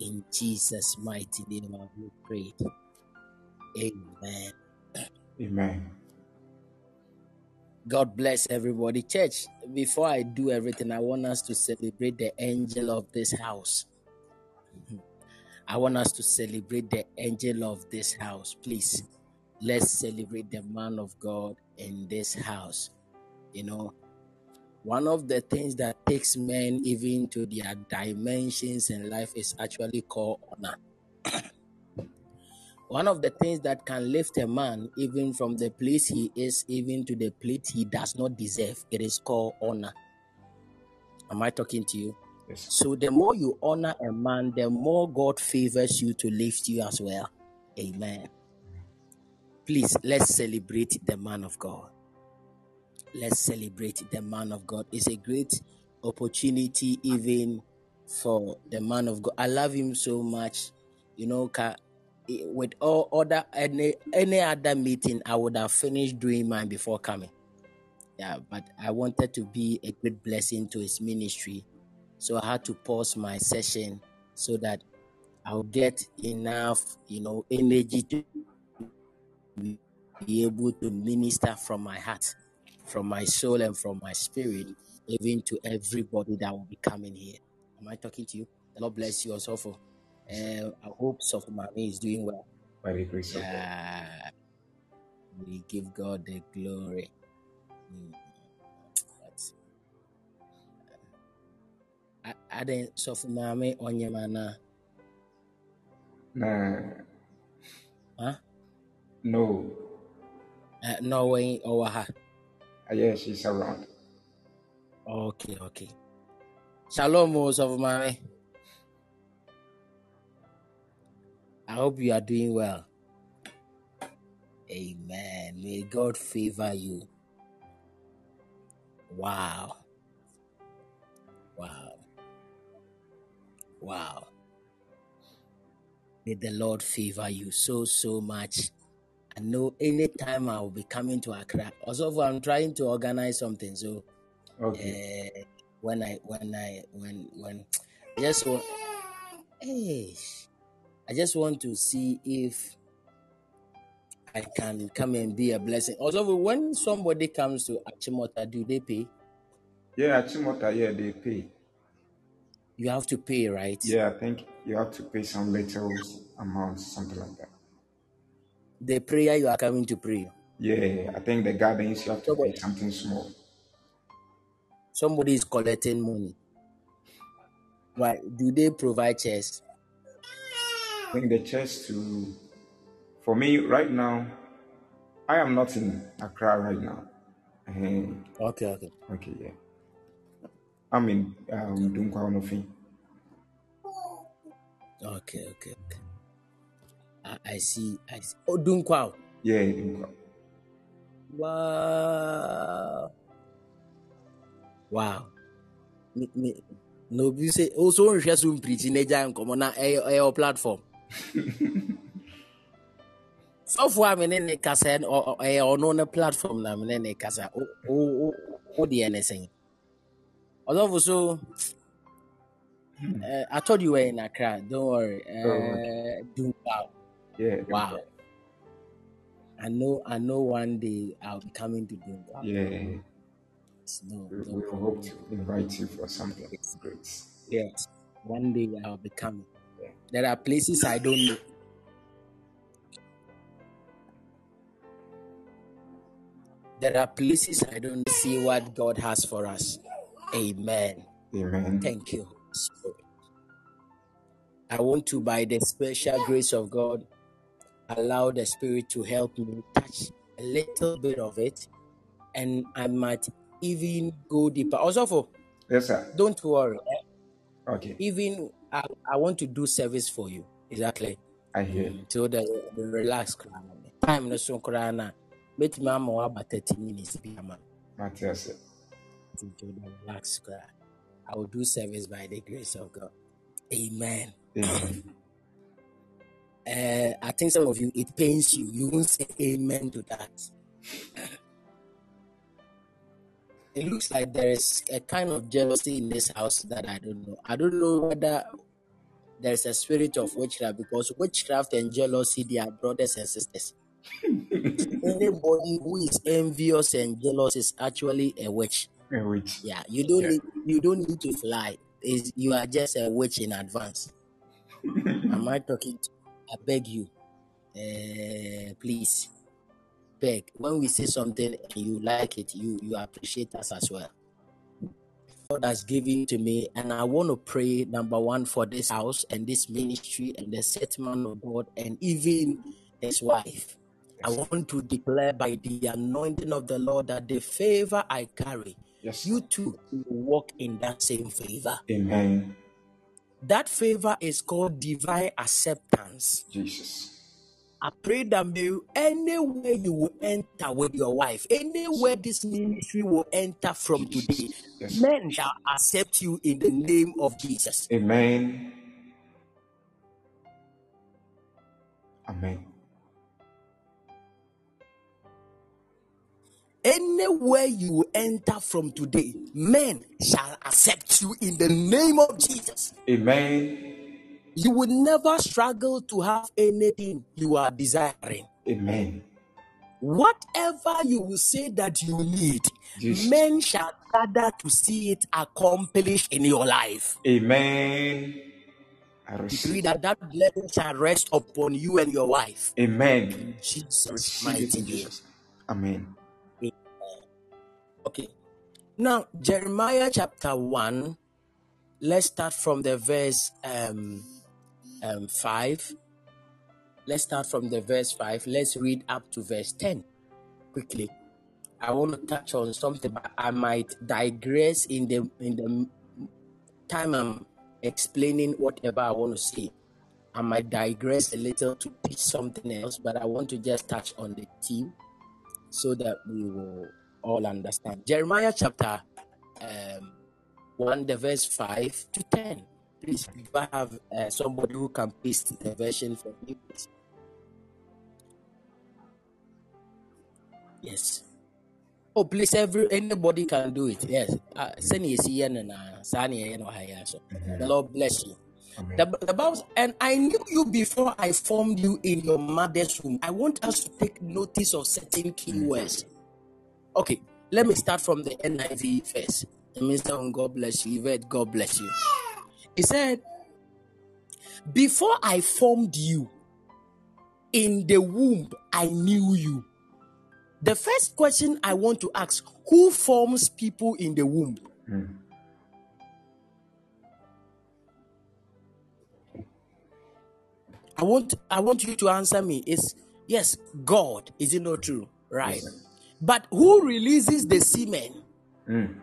In Jesus' mighty name, I will pray. Amen. Amen. God bless everybody. Church, before I do everything, I want us to celebrate the angel of this house. I want us to celebrate the angel of this house. Please, let's celebrate the man of God in this house. You know, one of the things that takes men even to their dimensions in life is actually called honor. One of the things that can lift a man even from the place he is, even to the place he does not deserve, it is called honor. Am I talking to you? Yes. So the more you honor a man, the more God favors you to lift you as well. Amen. Please let's celebrate the man of God. Let's celebrate the man of God. It's a great opportunity even for the man of God. I love him so much. You know, eh, with all other any any other meeting, I would have finished doing mine before coming. Yeah, but I wanted to be a great blessing to his ministry, so I had to pause my session so that I'll get enough, you know, energy to be able to minister from my heart, from my soul, and from my spirit, even to everybody that will be coming here. Am I talking to you? The Lord bless you also for uh, I hope Soft Mommy is doing well. By the grace. Yeah, we give God the glory. Mm, but I, I didn't Soft Mommy on your mana. Nah, Huh? no. Uh, no way over her. Yeah, she's around. Okay, okay. Shalom, Mommy. I hope you are doing well. Amen. May God favor you. Wow. Wow. Wow. May the Lord favor you so, so much. I know anytime I will be coming to Accra. Also, I'm trying to organize something. So, Okay. uh, when I, when I, when, when, I just want, hey, I just want to see if I can come and be a blessing. Also, when somebody comes to Achimota, do they pay? Yeah, Achimota, yeah, they pay. You have to pay, right? Yeah, I think you have to pay some little amount, something like that. The prayer you are coming to pray. Yeah, I think the gardens you have to pay something small. somebody is collecting money. Why? Do they provide chairs? Bring the church to. For me, right now, I am not in Accra right now. Eh, Okay, okay. okay, yeah. I'm in um, Dunkwa. Okay, okay, okay. I, I see. I see. Oh, Dunkwao. Yeah, Dunkwa. Wow. Wow. Me, me, no, you say also on share some preaching agent come on a platform. Software me ne kasa o eh ono na platform na me ne kasa o o o o the anything. Although so uh, I told you were in Accra. Don't worry. Oh, okay. Uh, do wow. Yeah, Wow. I know. I know. One day I'll be coming to do wow. Yeah, No, we, we hope to invite you for something great. Yes. One day I'll be coming. Yeah. There are places I don't know. There are places I don't see what God has for us. Amen. Amen. Thank you. I want to, by the special grace of God, allow the Spirit to help me touch a little bit of it, and I might even go deeper. Also, for Yes, sir. don't worry. eh, Okay, Even I, I want to do service for you. Exactly. I hear. So the, the relax time no so koraa na mɛtumi ama wo aba 30 minutes bi ama Matthias. to the relax koraa I will do service by the grace of God. Amen. Amen. Uh, I think some of you, it pains you. You won't say amen to that. It looks like there is a kind of jealousy in this house that I don't know. I don't know whether there's a spirit of witchcraft because witchcraft and jealousy they are brothers and sisters. Anybody who is envious and jealous is actually a witch. A witch. Yeah, you don't Yeah. need you don't need to fly. Is you are just a witch in advance. Am I talking? To, I beg you, uh, please beg. When we say something and you like it, you you appreciate us as well. God has given to me, and I want to pray number one for this house and this ministry and the settlement of God and even his wife. I want to declare by the anointing of the Lord that the favor I carry, Yes. you too will walk in that same favor. Amen. That favor is called divine acceptance. Jesus. I pray that may you, anywhere you will enter with your wife, anywhere this ministry will enter from today, Yes. men shall accept you in the name of Jesus. Amen. Amen. Anywhere you enter from today, men shall accept you in the name of Jesus. Amen. You will never struggle to have anything you are desiring. Amen. Whatever you will say that you need, Jesus. men shall gather to see it accomplished in your life. Amen. I Decree that that blessing shall rest upon you and your wife. Amen. In Jesus' mighty name. Jesus. Amen. Okay. Now, Jeremiah chapter 1, let's start from the verse um, um, 5. Let's start from the verse 5. Let's read up to verse 10 quickly. I want to touch on something, but I might digress in the in the time I'm explaining whatever I want to say. I might digress a little to teach something else, but I want to just touch on the theme so that we will all understand. Jeremiah chapter um, 1, the verse 5 to 10. Please, do I have uh, somebody who can paste the version for me, please? Yes. Oh, please, every anybody can do it. Yes. Uh, send you see and uh, Sani and Ohio. So the Lord bless you. Amen. The, the Bible, and I knew you before I formed you in your mother's womb. I want us to take notice of certain key words. Okay, let me start from the NIV first. Minister, God bless you. Yvette, God bless you. He said, Before I formed you in the womb, I knew you. The first question I want to ask who forms people in the womb? Mm. I want I want you to answer me. Is yes, God. Is it not true? Right. Yes. But who releases the semen? Mm.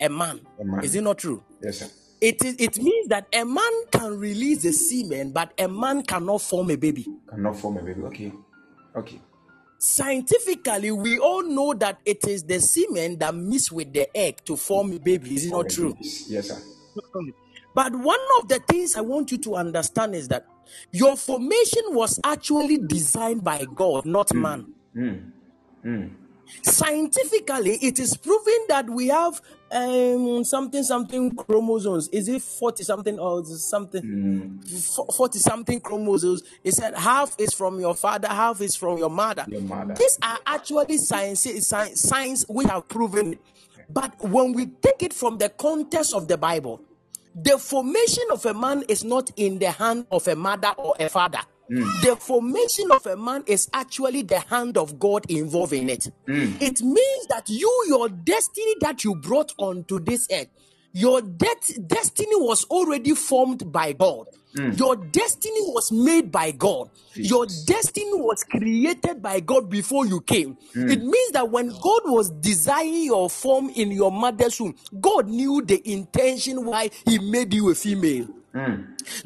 A man. A man. Is it not true? Yes, sir. It is it means that a man can release the semen, but a man cannot form a baby. Cannot form a baby. Okay. Okay. Scientifically, we all know that it is the semen that mix with the egg to form a baby. Is it not true? Yes, sir. But one of the things I want you to understand is that your formation was actually designed by God, not man. Mm. Mm. Scientifically, it is proven that we have um, something something chromosomes. Is it 40 something or something? Mm. 40 something chromosomes. It said half is from your father, half is from your mother. Your mother. These are actually science, science, science we have proven. But when we take it from the context of the Bible, the formation of a man is not in the hand of a mother or a father. Mm. The formation of a man is actually the hand of God involved in it. Mm. It means that you, your destiny that you brought onto this earth, your de- destiny was already formed by God. Mm. Your destiny was made by God. Your destiny was created by God before you came. It means that when God was designing your form in your mother's womb, God knew the intention why He made you a female.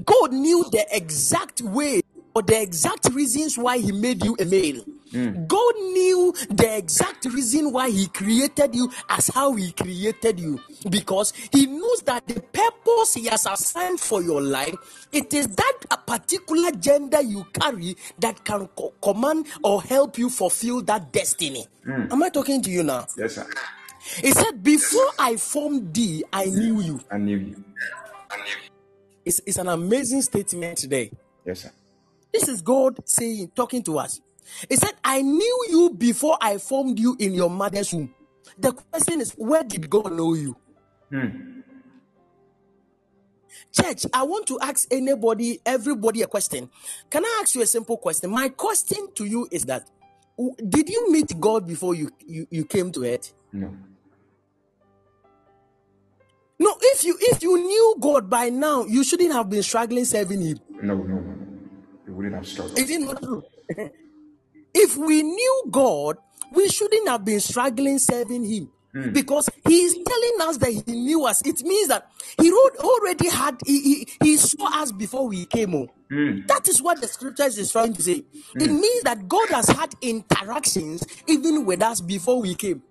God knew the exact way or the exact reasons why He made you a male. Hmm. God knew the exact reason why He created you as how He created you because He knows that the purpose He has assigned for your life it is that a particular gender you carry that can co- command or help you fulfill that destiny. Hmm. Am I talking to you now? Yes, sir. He said, Before I formed thee, I knew you. I knew you. it's, it's an amazing statement today. Yes, sir. This is God saying, talking to us. He said, I knew you before I formed you in your mother's womb. The question is, where did God know you? Hmm. Church, I want to ask anybody, everybody a question. Can I ask you a simple question? My question to you is that did you meet God before you, you, you came to earth? No. No, if you if you knew God by now, you shouldn't have been struggling serving him. No, no, no. You wouldn't have struggled. Is it not true? if we knew God, we shouldn't have been struggling serving Him. Hmm. Because he is telling us that he knew us. It means that he wrote, already had, he, he, he saw us before we came home. Hmm. That is what the scriptures is trying to say. Hmm. It means that God has had interactions even with us before we came.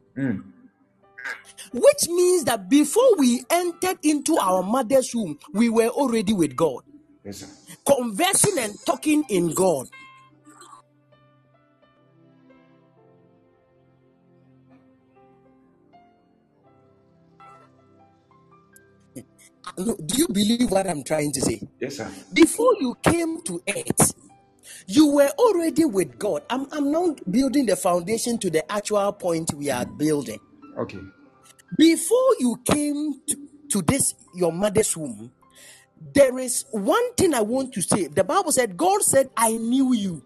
Which means that before we entered into our mother's womb, we were already with God, Yes, sir. Conversing and talking in God. No, Do you believe what I'm trying to say? Yes, sir. Before you came to earth, you were already with God. I'm, I'm not building the foundation to the actual point we are building. Okay. Before you came to, to this, your mother's womb, there is one thing I want to say. The Bible said, God said, I knew you.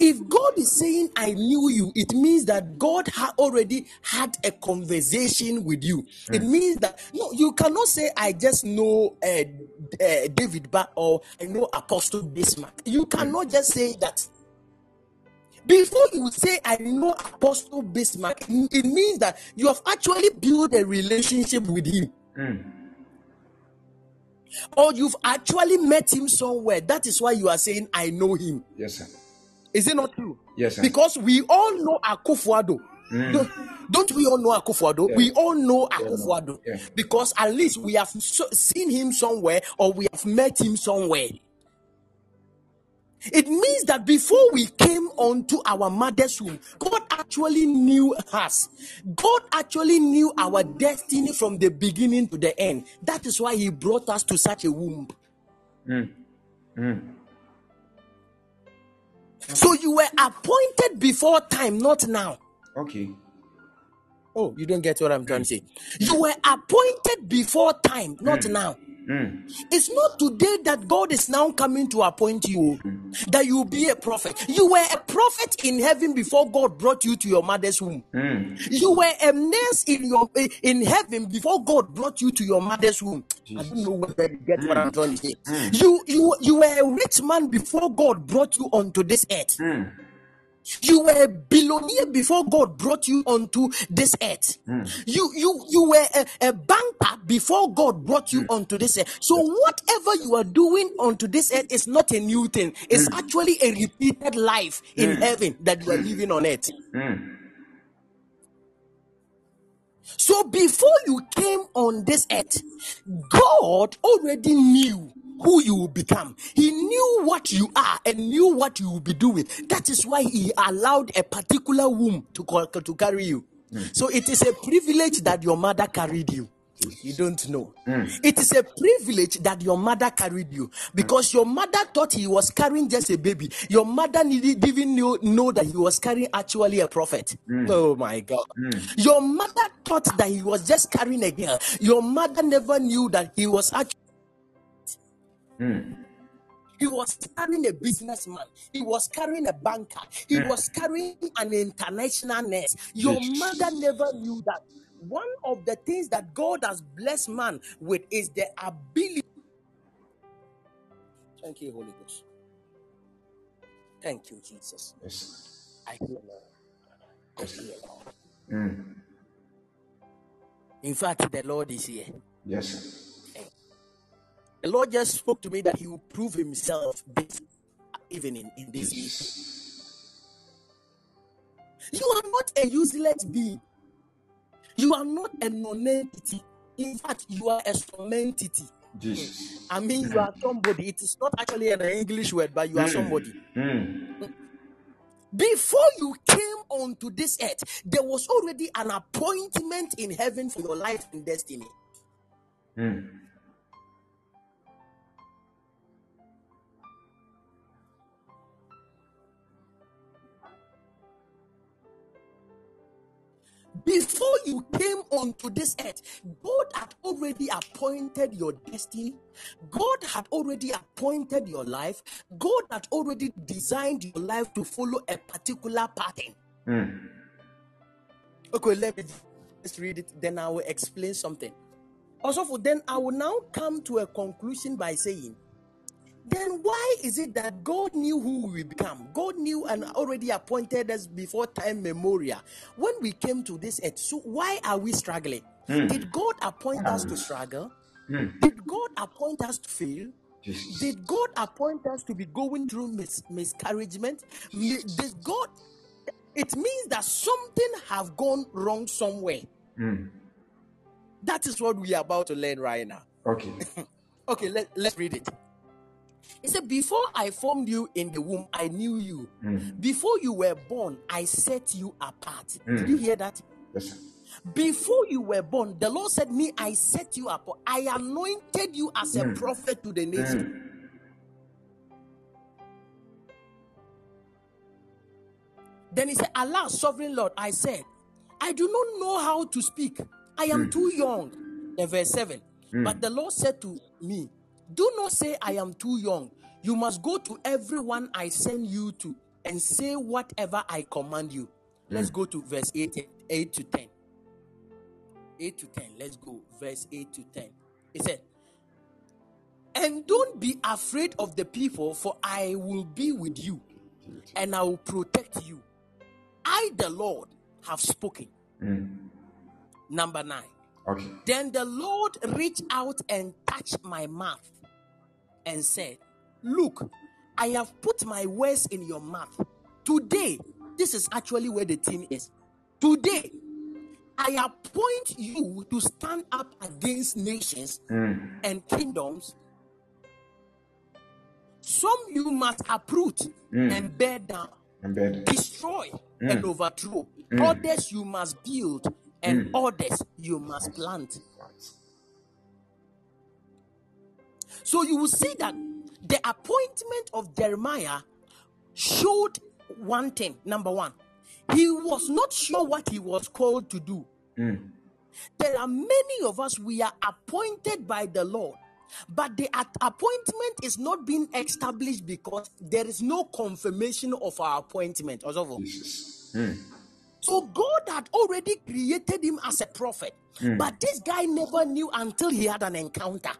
If God is saying, I knew you, it means that God ha- already had a conversation with you. It means that, no, you cannot say, I just know uh, uh, David ba- or I know Apostle Bismarck. You cannot just say that. Before you say, I know Apostle Bismarck, it means that you have actually built a relationship with him. Or you've actually met him somewhere. That is why you are saying, I know him. Yes, sir. Is it not true? Yes, sir. Because we all know Akufo-Addo. Mm. Don't, don't we all know Akufo-Addo? Yeah. We all know Yeah. Akufo-Addo. Yeah. Because at least we have so- seen him somewhere or we have met him somewhere. It means that before we came onto our mother's womb, God actually knew us. God actually knew our destiny from the beginning to the end. That is why He brought us to such a womb. Hmm. Hmm. So you were appointed before time, not now. Okay. Oh, you don't get what I'm trying to say. You were appointed before time, not hmm. now. Mm. It's not today that God is now coming to appoint you mm. that you be a prophet. You were a prophet in heaven before God brought you to your mother's womb. Mm. You were a nurse in your eh, in heaven before God brought you to your mother's womb. I don't know whether you get what I'm trying to say. You you you were a rich man before God brought you onto this earth. You were a billionaire before God brought you onto this earth. Hmm. You you you were a, a banker before God brought you hmm. onto this earth. So whatever you are doing onto this earth is not a new thing. It's hmm. actually a repeated life in heaven that you are living on earth. So before you came on this earth, God already knew who you will become. He knew what you are and knew what you will be doing. That is why He allowed a particular womb to, to carry you. Hmm. So it is a privilege that your mother carried you. You don't know. Hmm. It is a privilege that your mother carried you because your mother thought he was carrying just a baby. Your mother didn't even know, know that he was carrying actually a prophet. Hmm. Oh my God. Your mother thought that he was just carrying a girl. Your mother never knew that he was actually. Hmm. He was carrying a businessman. He was carrying a banker. He hmm. was carrying an international nurse. Your mother never knew that. One of the things that God has blessed man with is the ability. Thank you, Holy Ghost. Thank you, Jesus. Yes. I hear Lord. I hear Lord. Hmm. In fact, the Lord is here. Yes. The Lord just spoke to me that He will prove Himself this evening in this meeting. You are not a useless being. You are not a non-entity. In fact, you are a some entity. Jesus. I mean, you are somebody. It is not actually an English word, but you are hmm. somebody. Hmm. Before you came onto this earth, there was already an appointment in heaven for your life and destiny. Hmm. Before you came onto this earth, God had already appointed your destiny. God had already appointed your life. God had already designed your life to follow a particular pattern. Mm. Okay, let me just read it, then I will explain something. Also, for then I will now come to a conclusion by saying, then why is it that God knew who we become? God knew and already appointed us before time memorial when we came to this earth. So why are we struggling? Hmm. Did God appoint us to hmm. struggle? Hmm. Did God appoint us to fail? Jesus. Did God appoint us to be going through mis- miscarriagement? Did God? It means that something have gone wrong somewhere. Mm. That is what we are about to learn right now. Okay. Okay, let, let's read it. He said, Before I formed you in the womb, I knew you. Hmm. Before you were born, I set you apart. Hmm. Did you hear that? Yes, sir. Before you were born, the Lord said, Me, I set you apart. I anointed you as a hmm. prophet to the nation. Then he said, Allah, sovereign Lord, I said, I do not know how to speak. I am too young. Then verse 7. But the Lord said to me, Do not say I am too young. You must go to everyone I send you to and say whatever I command you. Let's mm. go to verse 8, 8 to 10. 8 to 10. Let's go. Verse 8 to 10. He said, And don't be afraid of the people, for I will be with you and I will protect you. I, the Lord, have spoken. Mm. Number nine. Okay. Then the Lord reached out and touched my mouth and said, Look, I have put my words in your mouth. Today, this is actually where the theme is. Today, I appoint you to stand up against nations and kingdoms. Some you must uproot and bear down, I'm bed. destroy and overthrow. Others you must build, and mm. others you must plant. So you will see that the appointment of Jeremiah showed one thing. Number one, he was not sure what he was called to do. Mm. There are many of us, we are appointed by the Lord, but the appointment is not being established because there is no confirmation of our appointment. Osofo. So God had already created him as a prophet, hmm. but this guy never knew until he had an encounter.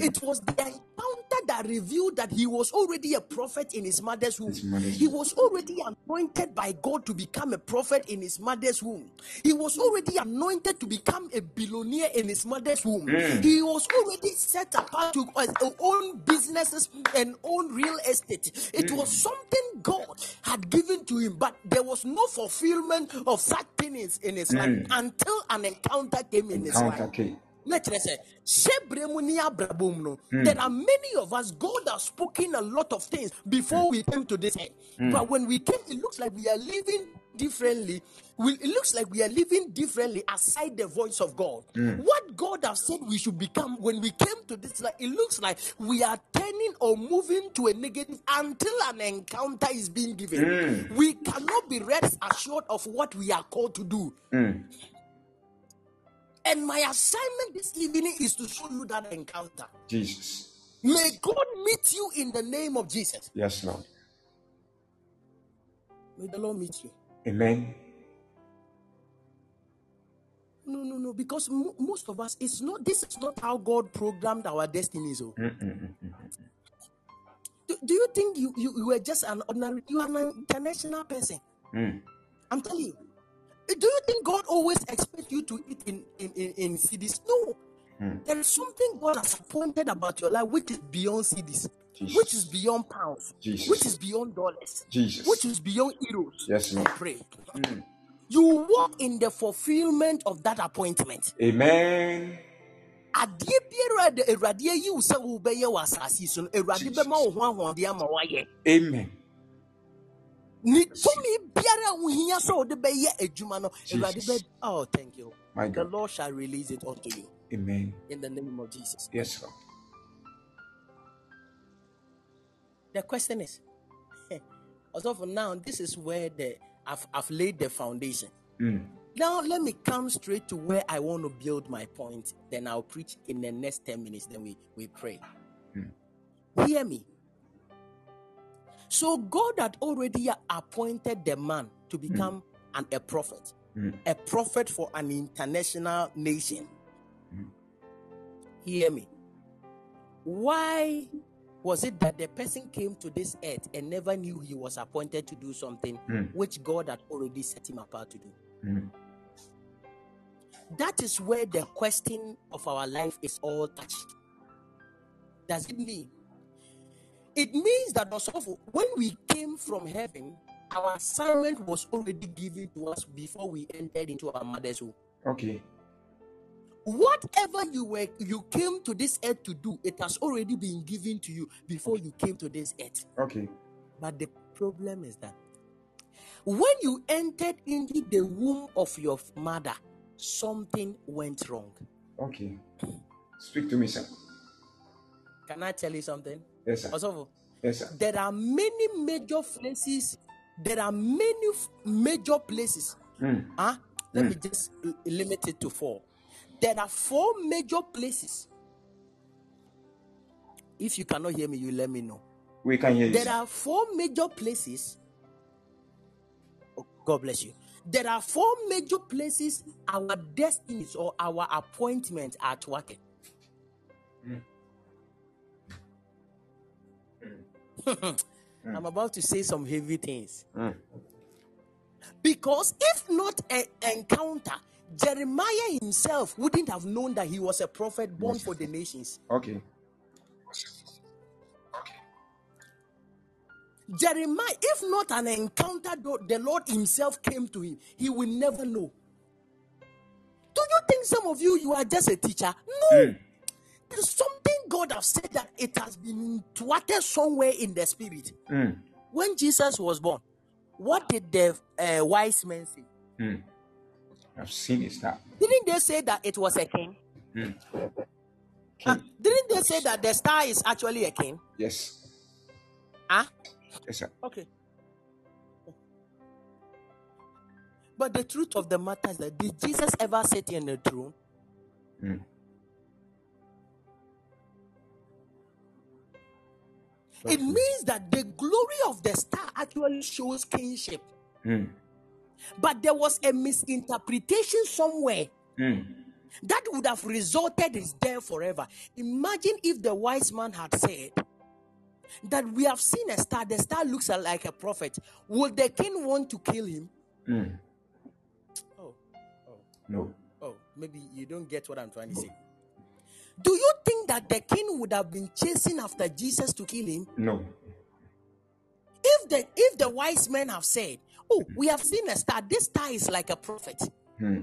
It was the encounter that revealed that he was already a prophet in his mother's womb. His He was already anointed by God to become a prophet in his mother's womb. He was already anointed to become a billionaire in his mother's womb. He was already set apart to uh, own businesses and own real estate. It was something God had given to him, but there was no fulfillment of such things in his life until an encounter came in his life. Counter K. Let us say, "Hyɛ mu ne abrabɔ mu no," hmm. there are many of us, God has spoken a lot of things before hmm. we came to this end. Hmm. But when we came, it looks like we are living differently. We, it looks like we are living differently aside the voice of God. What God has said we should become when we came to this life, it looks like we are turning or moving to a negative until an encounter is being given. We cannot be rest assured of what we are called to do. And my assignment this evening is to show you that encounter. Jesus. May God meet you in the name of Jesus. Yes, Lord. May the Lord meet you. Amen. No, no, no, because mo- most of us, it's not, this is not how God programmed our destinies. Oh. Mm, mm, mm, do, do you think you, you, you were just an ordinary, you are an international person? I'm telling you. Do you think God always expects you to eat in, in, in, in cities? No. Hmm. There is something God has appointed about your life which is beyond cities, Jesus. which is beyond pounds, Jesus. which is beyond dollars, Jesus. which is beyond euros. Yes, Lord. Pray. Hmm. You walk in the fulfillment of that appointment. Amen. adeɛ biara de- awurade ayi wo sɛ wobɛyɛ wɔ asase so no awurade bɛma wo ho ahoɔden ama woayɛ Amen. Ne tumi biara a wohia sɛ wode bɛyɛ adwuma no awurade bɛ oh thank you My the God. lord shall release it unto you Amen. in the name of jesus Yes, sir the question is also for now this is where the i've, I've laid the foundation Now, let me come straight to where I want to build my point. Then I'll preach in the next 10 minutes. Then we, we pray. Hmm. Hear me. So, God had already appointed the man to become an, a prophet, Hmm. a prophet for an international nation. Hmm. Hear me. Why was it that the person came to this earth and never knew he was appointed to do something Hmm. which God had already set him apart to do? Hmm. That is where the question of our life is all touched. Does it mean? It means that also when we came from heaven, our assignment was already given to us before we entered into our mother's womb. Okay. Whatever you were you came to this earth to do, it has already been given to you before you came to this earth. Okay. But the problem is that when you entered into the womb of your mother, something went wrong. Okay. Speak to me, sir. Can I tell you something? Yes, sir. Also, Yes, sir. there are many major places. There are many f- major places. Hmm. Huh? Let me hmm. just l- limit it to four. There are four major places. If you cannot hear me, you let me know. We can hear you. There sir. are four major places. Oh, God bless you. There are four major places our destinies or our appointments are hmm. Working. I'm about to say some heavy things. Hmm. Because if not an encounter, Jeremiah himself wouldn't have known that he was a prophet born for the nations. Okay. Jeremiah, if not an encounter, the Lord Himself came to him, he will never know. Do you think some of you you are just a teacher? No. There's something God has said that it has been thwarted somewhere in the spirit. Hmm. When Jesus was born, what did the uh, wise men say? Hmm. I've seen it start. Didn't they say that it was a king? Hmm. Huh? Didn't they say that the star is actually a king? Yes. Huh? Yes, sir. Okay. But the truth of the matter is that did Jesus ever sit in a throne? It means that the glory of the star actually shows kingship. Hmm. But there was a misinterpretation somewhere Hmm. that would have resulted in death forever. Imagine if the wise man had said that we have seen a star, the star looks like a prophet. Would the king want to kill him? Hmm. Oh, No. oh, maybe you don't get what I'm trying to say. Do you think that the king would have been chasing after Jesus to kill him? No. If the if the wise men have said, "Oh, we have seen a star. This star is like a prophet," Hmm.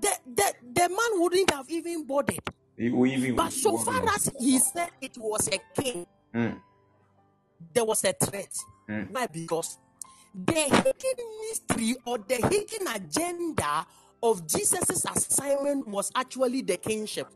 the the, the man wouldn't have even bothered. Even. But so far as he said it was a king, Hmm. there was a threat. Why? Because the hidden mystery or the hidden agenda of Jesus' assignment was actually the kingship.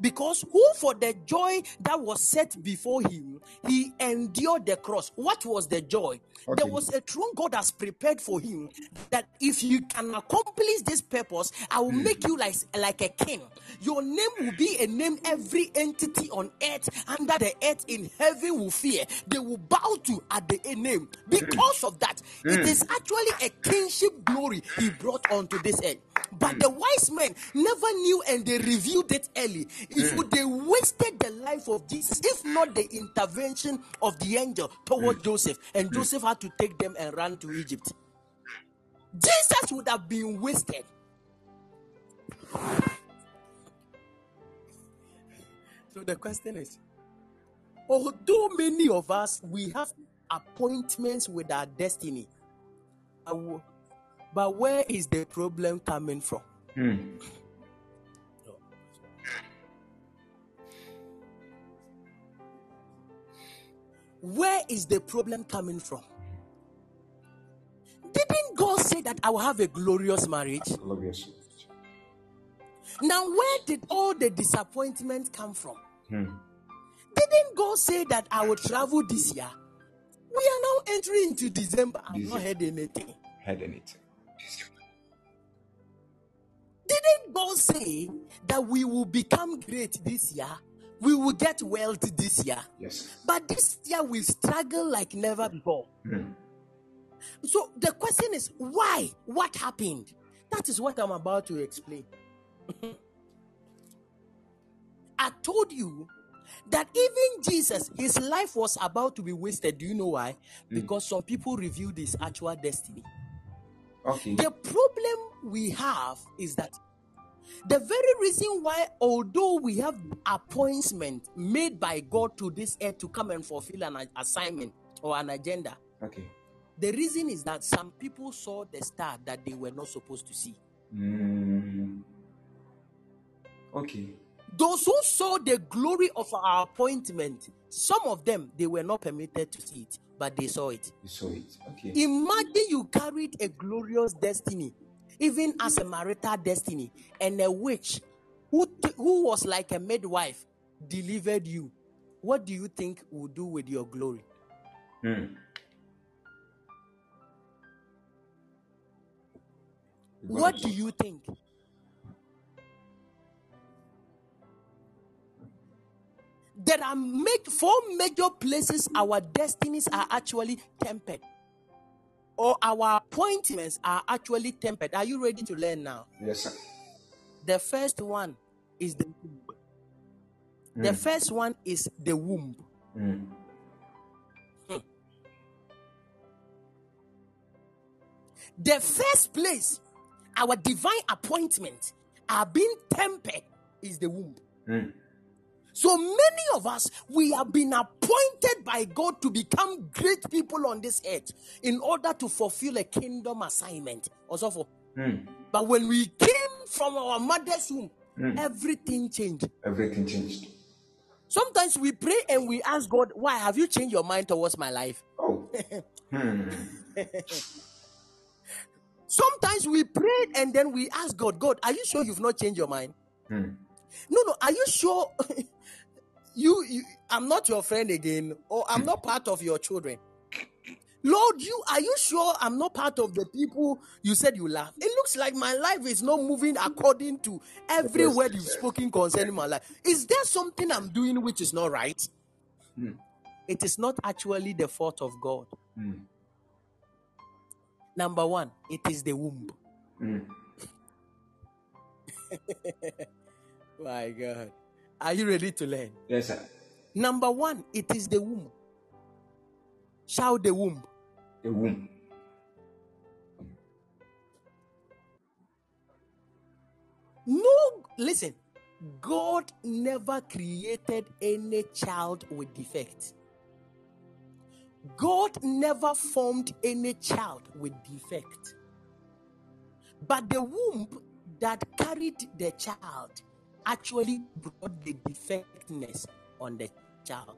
Because who, for the joy that was set before him, he endured the cross. What was the joy? Okay. There was a throne God has prepared for him that if you can accomplish this purpose, I will hmm. make you like, like a king. Your name will be a name every entity on earth, under the earth, in heaven will fear. They will bow to at the name. Hmm. Because of that, it hmm. is actually a kingship glory he brought onto this earth. But hmm. the wise men never knew and they revealed it early. If hmm. they wasted the life of Jesus, if not the intervention of the angel toward hmm. Joseph, and Joseph had to take them and run to Egypt, Jesus would have been wasted. So the question is although many of us we have appointments with our destiny, but where is the problem coming from? Hmm. Where is the problem coming from? Didn't God say that I will have a glorious marriage? So Now, where did all the disappointment come from? Hmm. Didn't God say that I will travel this year? We are now entering into December. I've not heard anything. Heard anything? Didn't God say that we will become great this year? We will get wealth this year. Yes. But this year we struggle like never before. Mm. So the question is why? What happened? That is what I'm about to explain. I told you that even Jesus, his life was about to be wasted. Do you know why? Because some people revealed his actual destiny. Okay. The problem we have is that the very reason why, although we have appointment made by God to this earth to come and fulfill an assignment or an agenda, Okay. the reason is that some people saw the star that they were not supposed to see. Mm. Okay. Those who saw the glory of our appointment, some of them they were not permitted to see it, but they saw it. You saw it. Okay. Imagine you carried a glorious destiny, even as a marital destiny, and a witch who, t- who was like a midwife delivered you. What do you think will do with your glory? Mm. What do you think? There are make, four major places our destinies are actually tempered, or our appointments are actually tempered. Are you ready to learn now? Yes, sir. The first one is the the Mm. first one is the womb. Mm. The first place our divine appointment are being tempered is the womb. So many of us, we have been appointed by God to become great people on this earth in order to fulfill a kingdom assignment. Also for, Mm. but when we came from our mother's womb, Mm. everything changed. Everything changed. Sometimes we pray and we ask God, Why have you changed your mind towards my life? Oh. Sometimes we pray and then we ask God, God, are you sure you've not changed your mind? Hmm. No, no, are you sure you, you I'm not your friend again, or I'm not part of your children? Lord, you are you sure I'm not part of the people you said you love? It looks like my life is not moving according to every word you've spoken concerning my life. Is there something I'm doing which is not right? Hmm. It is not actually the fault of God. Hmm. Number one, it is the womb. Hmm. My God. Are you ready to learn? Yes, sir. Number one, it is the womb. Shout the womb. The womb. No, listen. God never created any child with defect. God never formed any child with defect. But the womb that carried the child actually brought the defectness on the child.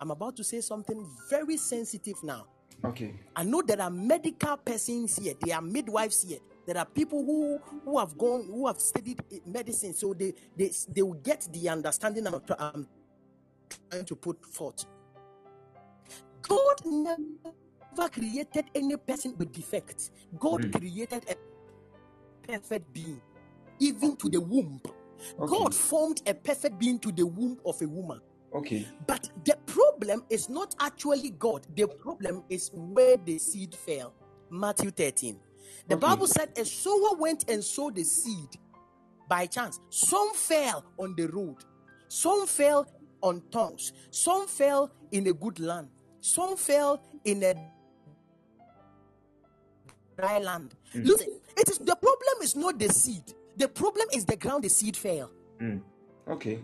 I'm about to say something very sensitive now. Okay. I know there are medical persons here, there are midwives here, there are people who who have gone who have studied medicine, so they they they will get the understanding I'm, I'm trying to put forth. God never created any person with defects. God Mm. created a perfect being, even to the womb. Okay. God formed a perfect being to the womb of a woman. Okay. But the problem is not actually God. The problem is where the seed fell. Matthew 13. The Okay. Bible said a sower went and sowed the seed by chance. Some fell on the road, some fell on thorns, some fell in a good land, some fell in a dry land. Listen, it is the problem is not the seed. The problem is the ground the seed fell. Hmm. Okay.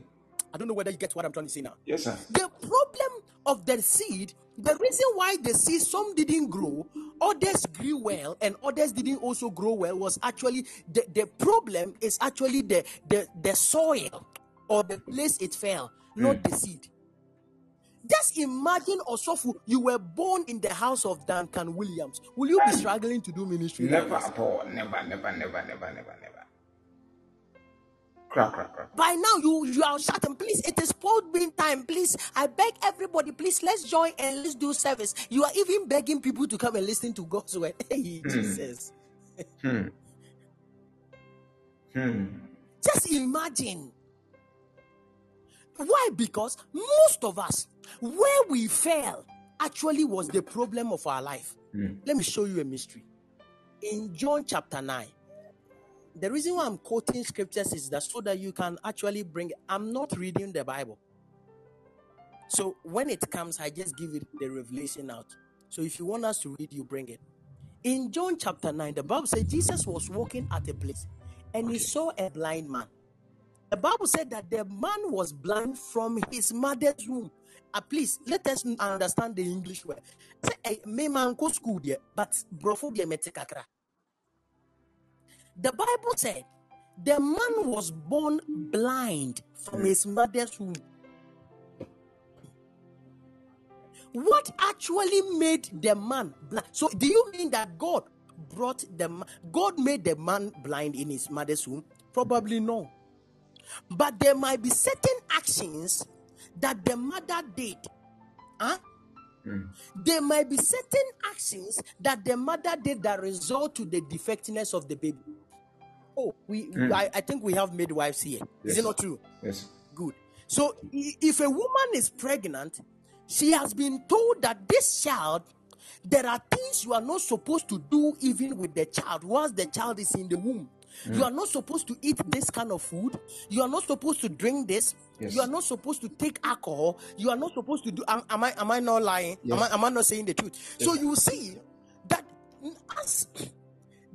I don't know whether you get what I'm trying to say now. Yes, sir. The problem of the seed, the reason why the seed some didn't grow, others grew well, and others didn't also grow well was actually the, the problem is actually the, the the soil or the place it fell, not the seed. Just imagine Osofo, you were born in the house of Duncan Williams. Will you be struggling to do ministry? Never this? at all. Never, never, never, never, never, never. Crack, crack, crack. By now, you you are shouting, please. It is Paul being time, please. I beg everybody, please. Let's join and let's do service. You are even begging people to come and listen to God's word. Hey, Jesus. Hmm. Hmm. Just imagine. Why? Because most of us, where we fail, actually was the problem of our life. Hmm. Let me show you a mystery. In John chapter 9, the reason why I'm quoting scriptures is that so that you can actually bring I'm not reading the Bible. So when it comes, I just give it the revelation out. So if you want us to read, you bring it. In John chapter 9, the Bible says Jesus was walking at a place and he saw a blind man. The Bible said that the man was blind from his mother's womb. Uh, please let us understand the English word. Say, eh, me man go school there, but brofo mete kakra. The Bible said the man was born blind from his mother's womb. What actually made the man blind? So, do you mean that God brought the ma- God made the man blind in his mother's womb? Probably no. But there might be certain actions that the mother did. Huh? Hmm. There might be certain actions that the mother did that result to the defectiveness of the baby. Oh, we hmm. I, I think we have midwives here. Is Yes. it not true? Yes. Good. So if a woman is pregnant, she has been told that this child, there are things you are not supposed to do even with the child once the child is in the womb. You are not supposed to eat this kind of food. You are not supposed to drink this. Yes. You are not supposed to take alcohol. You are not supposed to do. Am, am I am I not lying? Am, I, am I not saying the truth? So you see that as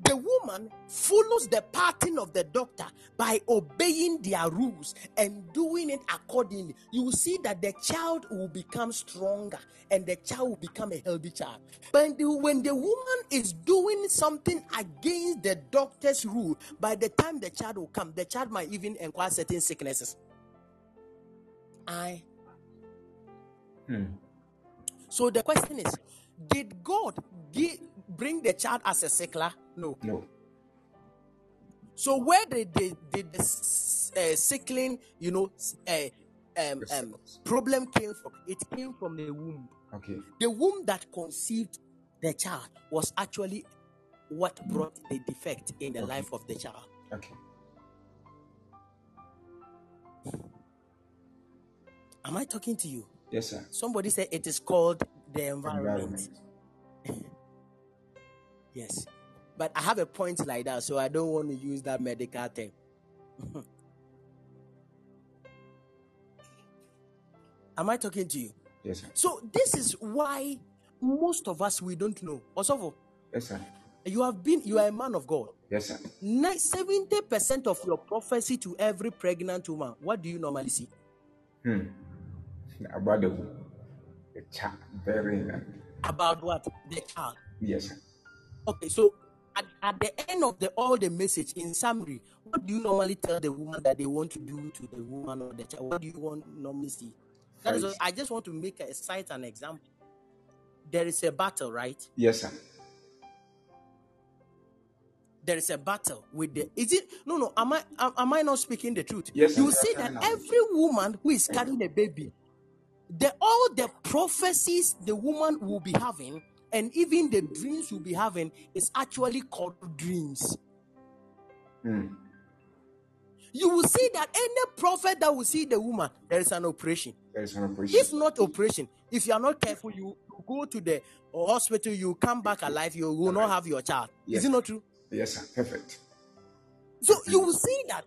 the woman follows the pattern of the doctor by obeying their rules and doing it accordingly. You will see that the child will become stronger and the child will become a healthy child. But when the woman is doing something against the doctor's rule, by the time the child will come, the child might even acquire certain sicknesses. I Hmm. so the question is, did God give, bring the child as a sickler? No. No. So where did the, did the uh, sickling, you know, uh, um, um, problem came from? It came from the womb. Okay. The womb that conceived the child was actually what brought the defect in the Okay. life of the child. Okay. Am I talking to you? Yes, sir. Somebody said it is called the environment. Environment. Yes. But I have a point like that, so I don't want to use that medical term. Am I talking to you? Yes, sir. So this is why most of us we don't know. Also, Yes, sir. you have been you are a man of God. Yes, sir. Seventy percent of your prophecy to every pregnant woman. What do you normally see? Hmm. About the the child bearing. About what the child. Yes, sir. Okay, so at, at the end of the all the message, in summary, what do you normally tell the woman that they want to do to the woman or the child? What do you want normally see? That is, I just want to make a cite an example. There is a battle, right? Yes, sir. There is a battle with the. Is it no, no? Am I am, I not speaking the truth? Yes, You see that every woman who is carrying a baby, the all the prophecies the woman will be having, and even the dreams you'll be having, is actually called dreams. Hmm. you will see that any prophet that will see the woman, there is an operation. There is an operation. If not operation, if you are not careful, you go to the hospital, you come back alive, you will not have your child. Is it not true? Yes, sir. Perfect. So you will see that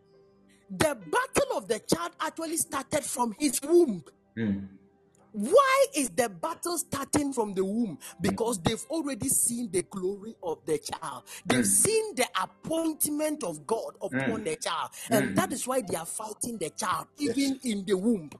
the battle of the child actually started from his womb. Hmm. Why is the battle starting from the womb? Because they've already seen the glory of the child. They've mm. seen the appointment of God upon mm. the child. And mm. that is why they are fighting the child, even in the womb.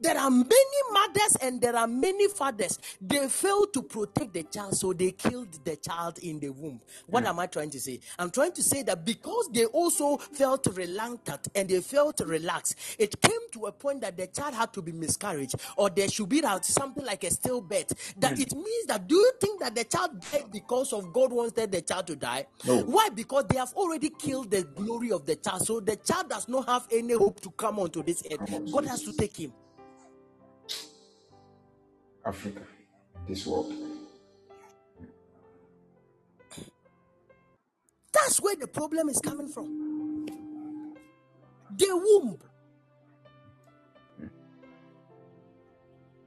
Hmm. There are many mothers and there are many fathers. They failed to protect the child, so they killed the child in the womb. What am I trying to say? I'm trying to say that because they also felt reluctant and they felt relaxed, it came to a point that the child had to be miscarried or there should be something like a stillbirth. That it means that do you think that the child died because of God wanted the child to die? No. Why? Because they have already killed the glory of the child, so the child does not have any hope to come onto this earth. God has to take him. Africa, this world. That's where the problem is coming from. The womb.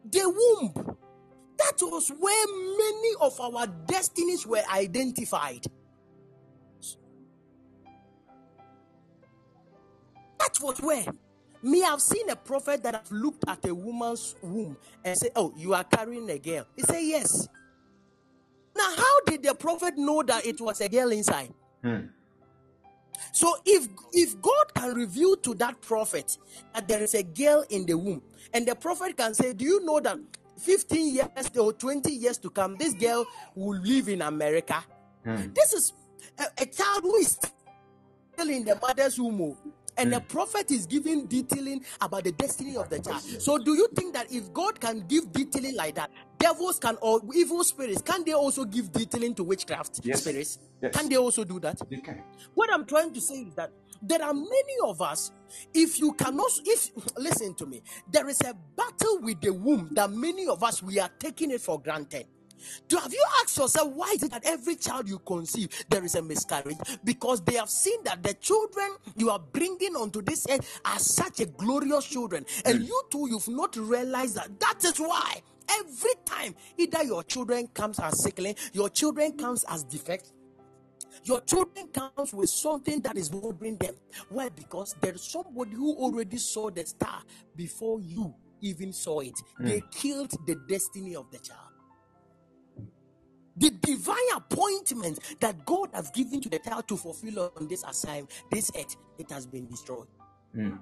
The womb. That was where many of our destinies were identified. That was where. Me, I've seen a prophet that have looked at a woman's womb and say, "Oh, you are carrying a girl." He said, "Yes." Now, how did the prophet know that it was a girl inside? Hmm. So, if if God can reveal to that prophet that there is a girl in the womb, and the prophet can say, "Do you know that 15 years or 20 years to come, this girl will live in America"? Hmm. This is a, a child who is still in the mother's womb. And the prophet is giving detailing about the destiny of the child. So, do you think that if God can give detailing like that, devils can or evil spirits can they also give detailing to witchcraft Yes. spirits? Yes. Can they also do that? They can. What I'm trying to say is that there are many of us. If you cannot, if listen to me, there is a battle with the womb that many of us we are taking it for granted. Do have you asked yourself why is it that every child you conceive there is a miscarriage? Because they have seen that the children you are bringing onto this earth are such a glorious children, and you too you've not realized that that is why every time either your children comes as sickling, your children comes as defect, your children comes with something that is bothering them. Why? Because there's somebody who already saw the star before you even saw it. They mm. killed the destiny of the child. The divine appointment that God has given to the child to fulfill on this assignment, this earth, it has been destroyed. Hmm.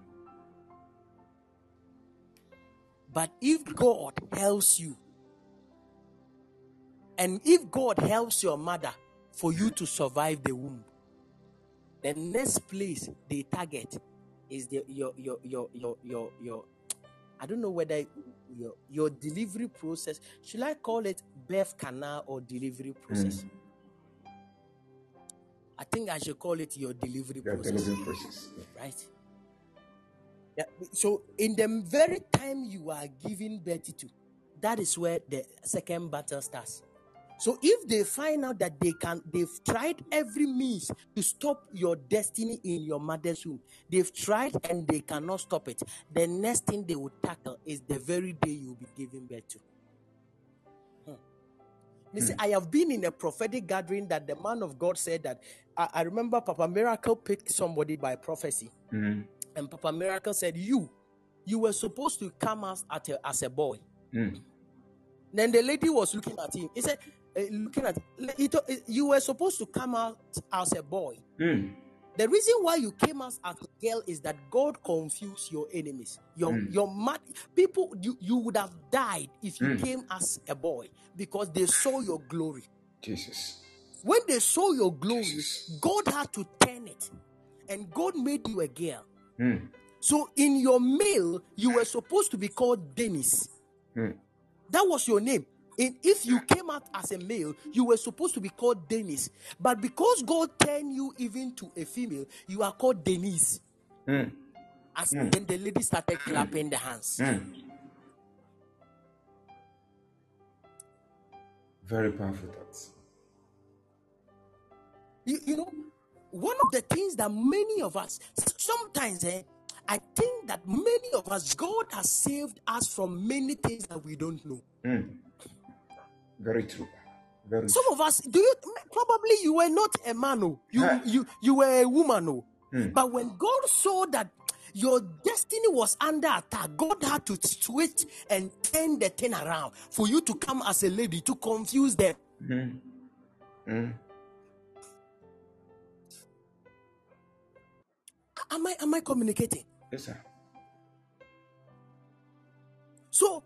But if God helps you, and if God helps your mother for you to survive the womb, the next place they target is the your your your your your your I don't know whether your your delivery process should I call it birth canal or delivery process. Hmm. I think I should call it your delivery Your process delivery process. right? Yeah. So in the very time you are giving birth to, that is where the second battle starts. So if they find out that they can, they've tried every means to stop your destiny in your mother's womb. They've tried and they cannot stop it. The next thing they will tackle is the very day you'll be giving birth to. Listen, I have been in a prophetic gathering that the man of God said that. I, I remember Papa Miracle picked somebody by prophecy. Hmm. And Papa Miracle said, You, you were supposed to come out at a, as a boy. Hmm. Then the lady was looking at him. He said, eh, Looking at he told- eh, you were supposed to come out as a boy. Hmm. The reason why you came as a girl is that God confused your enemies. Your your mad people you, you would have died if you came as a boy because they saw your glory. Jesus. When they saw your glory, God had to turn it. And God made you a girl. Hmm. So in your male, you were supposed to be called Dennis. Hmm. That was your name. In, if you came out as a male, you were supposed to be called Dennis. But because God turned you even to a female, you are called Denise. Hmm. As then the lady started clapping the hands. Hmm. Very powerful thoughts. You, you know, one of the things that many of us sometimes, eh, I think that many of us, God has saved us from many things that we don't know. Hmm. Very true. Very Some of us, do you probably you were not a man, oh. you Huh. you you were a woman, oh. Hmm. But when God saw that your destiny was under attack, God had to switch and turn the thing around for you to come as a lady to confuse them. Hmm. Hmm. Am I am I communicating? Yes, sir. So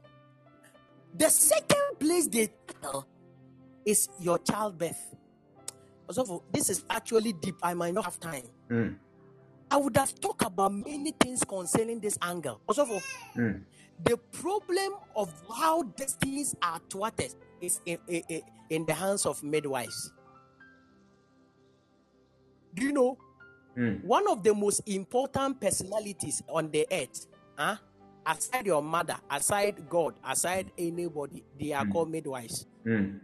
the second place they tell is your childbirth. Also, this is actually deep. I might not have time. Mm. I would have talked about many things concerning this angle. Also, Mm. the problem of how destinies are thwarted is in, in, in the hands of midwives. Do you know Mm. one of the most important personalities on the earth, huh? Aside your mother, aside God, aside anybody, they are called midwives. Mm.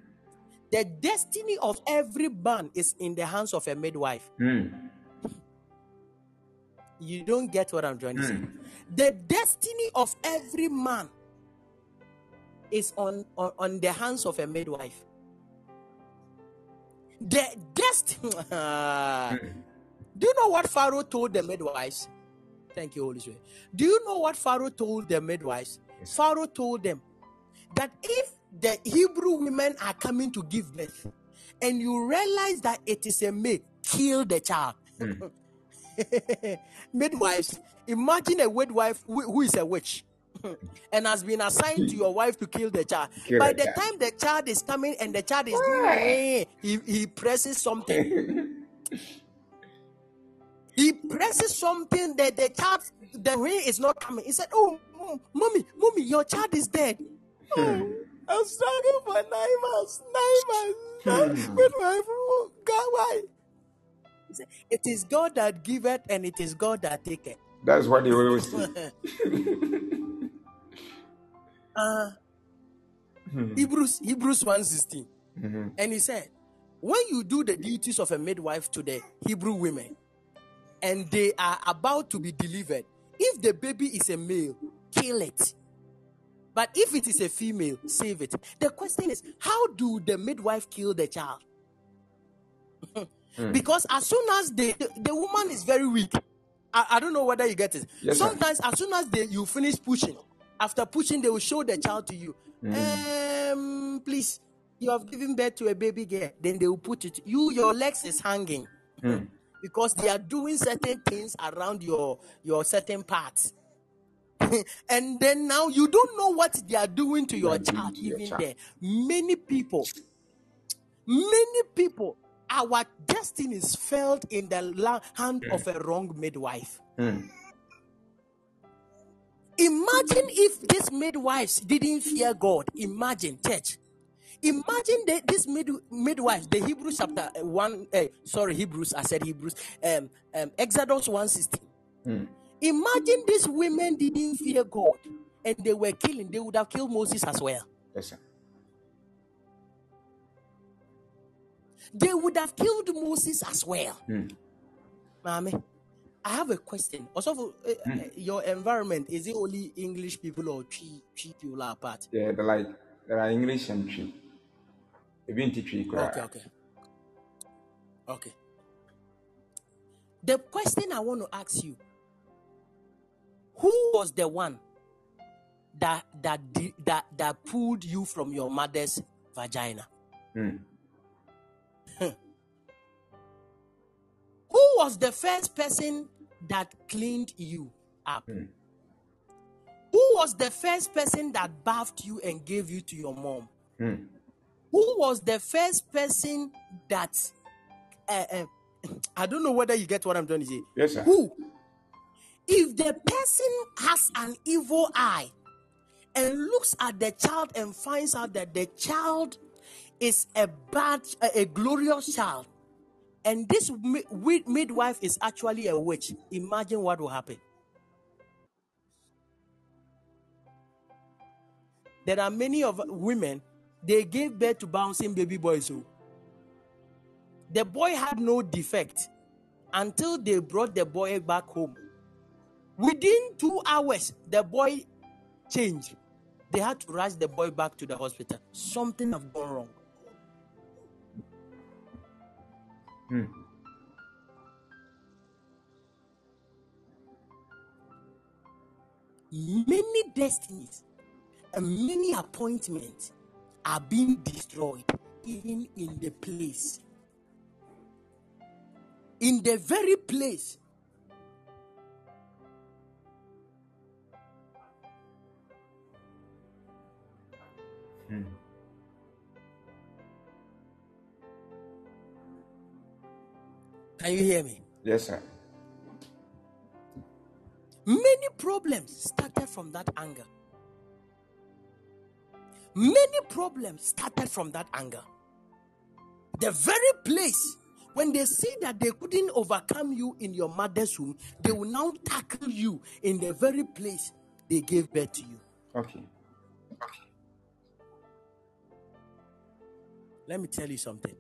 The destiny of every man is in the hands of a midwife. Mm. You don't get what I'm trying to say. Mm. The destiny of every man is on, on, on the hands of a midwife. The destiny. Do you know what Pharaoh told the midwives? Thank you, Holy Spirit. Do you know what Pharaoh told the midwives? Yes. Pharaoh told them that if the Hebrew women are coming to give birth and you realize that it is a male, kill the child. Mm. Midwives, imagine a midwife who, who is a witch and has been assigned to your wife to kill the child. Kill By the the child. time the child is coming and the child is doing, he, he presses something. He presses something that the child, the rain is not coming. He said, Oh, mm, mommy, mommy, your child is dead. Oh, I'm struggling for nine months. Nine months. Hmm. Midwife, oh, God, why? He said, It is God that giveth and it is God that taketh. That's what they always say. uh, Hmm. Hebrews Hebrews 1:16. Mhm. And he said, when you do the duties of a midwife to the Hebrew women, and they are about to be delivered, if the baby is a male, kill it. But if it is a female, save it. The question is, how do the midwife kill the child? Mm. because as soon as the, the, the woman is very weak, I, I don't know whether you get it. Yes. Sometimes, as soon as they, you finish pushing, after pushing, they will show the child to you. Um, please, you have given birth to a baby girl. Then they will put it. You, your legs is hanging Mm. Because they are doing certain things around your your certain parts. and then now you don't know what they are doing to your They are doing child your even child. there many people many people our destiny is felt in the la- hand of a wrong midwife Mm. imagine if these midwives didn't fear god imagine church imagine that this mid, midwives the hebrews chapter uh, 1 uh, sorry hebrews i said hebrews um, um exodus 116 Mm. imagine these women didn't fear god and they were killing they would have killed moses as well Yes, sir. they would have killed moses as well Mm. Mami, I have a question. Also, for, uh, uh, your environment is it only English people or Chi Chi people are part? Yeah, they're like there are English and tree. Even tree Okay, okay, okay. The question I want to ask you: Who was the one that that that that pulled you from your mother's vagina? Mm. Who was the first person that cleaned you up? Mm. Who was the first person that bathed you and gave you to your mom? Mm. Who was the first person that uh, uh, I don't know whether you get what I'm trying to say. Yes, sir. Who? If the person has an evil eye and looks at the child and finds out that the child is a bad, a, a glorious child, and this mi- wi- midwife is actually a witch, imagine what will happen. There are many of women, they gave birth to bouncing baby boys. So the boy had no defect until they brought the boy back home. Within two hours, the boy changed. They had to rush the boy back to the hospital. Something have gone wrong. Mm. Many destinies and many appointments are being destroyed, even in the place. In the very place. Mm. Can you hear me? Yes, sir. Many problems started from that anger. Many problems started from that anger. The very place when they see that they couldn't overcome you in your mother's womb, they will now tackle you in the very place they gave birth to you. Okay. okay. Let me tell you something.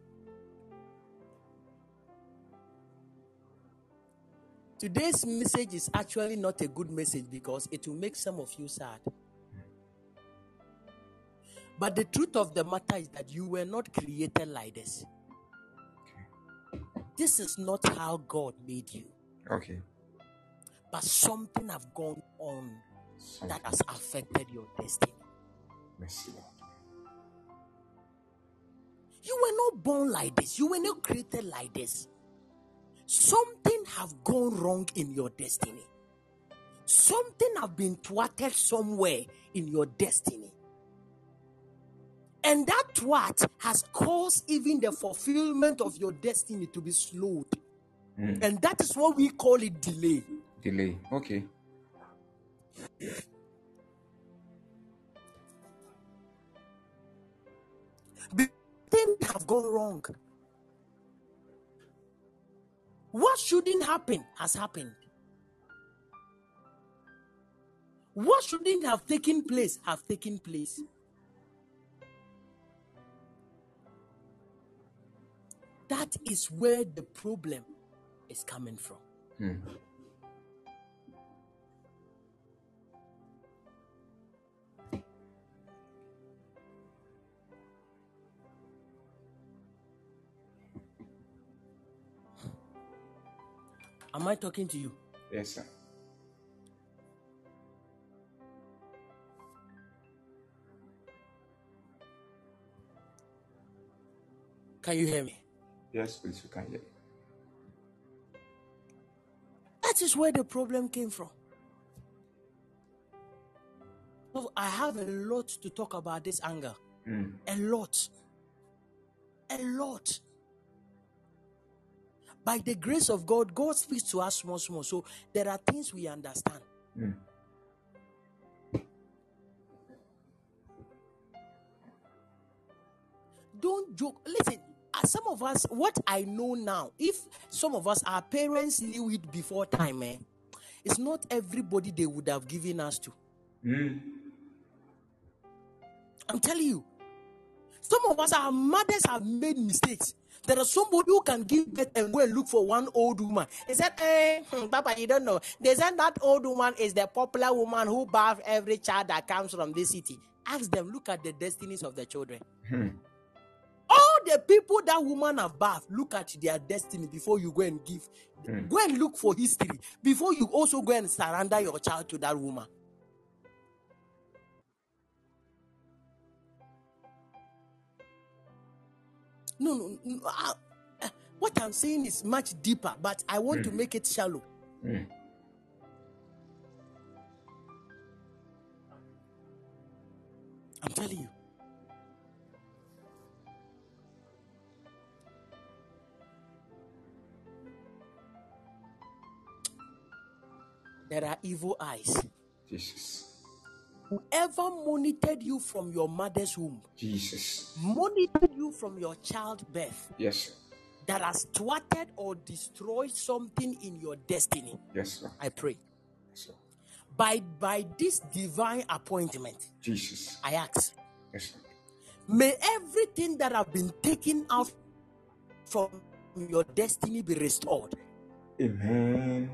Today's message is actually not a good message because it will make some of you sad. But the truth of the matter is that you were not created like this. This is not how God made you. Okay. But something have gone on Something. that has affected your destiny. Mercy, Lord. You were not born like this. You were not created like this. Something have gone wrong in your destiny. Something have been thwarted somewhere in your destiny. And that thwart has caused even the fulfillment of your destiny to be slowed. Mm. And that is what we call it delay. Delay. Okay. Things have gone wrong. What shouldn't happen has happened. What shouldn't have taken place have taken place. That is where the problem is coming from. Mm. Am I talking to you? Yes, sir. Can you hear me? Yes, please, you can hear. That is where the problem came from. So I have a lot to talk about this anger. Mm. A lot. A lot. By the grace of God, God speaks to us once more. So there are things we understand. Mm. Don't joke. Listen, some of us, what I know now, if some of us, our parents knew it before time, eh, it's not everybody they would have given us to. Mm. I'm telling you. Some of us, our mothers have made mistakes. There is somebody who can give birth and go and look for one old woman. He said, eh, hmm, Papa, you don't know. They said that old woman is the popular woman who bath every child that comes from this city. Ask them, look at the destinies of the children. Hmm. The people that woman have bathed, look at their destiny before you go and give. Hmm. Go and look for history before you also go and surrender your child to that woman. No, no, no. I- uh, what I'm saying is much deeper, but I want to make it shallow. Mm. I'm telling you. There are evil eyes. Jesus. Whoever monitored you from your mother's womb, Jesus. monitored you from your childbirth, Yes, sir. that has thwarted or destroyed something in your destiny, Yes, sir. I pray. Yes, sir. By, by this divine appointment, Jesus. I ask, Yes, sir. may everything that have been taken out from your destiny be restored. Amen.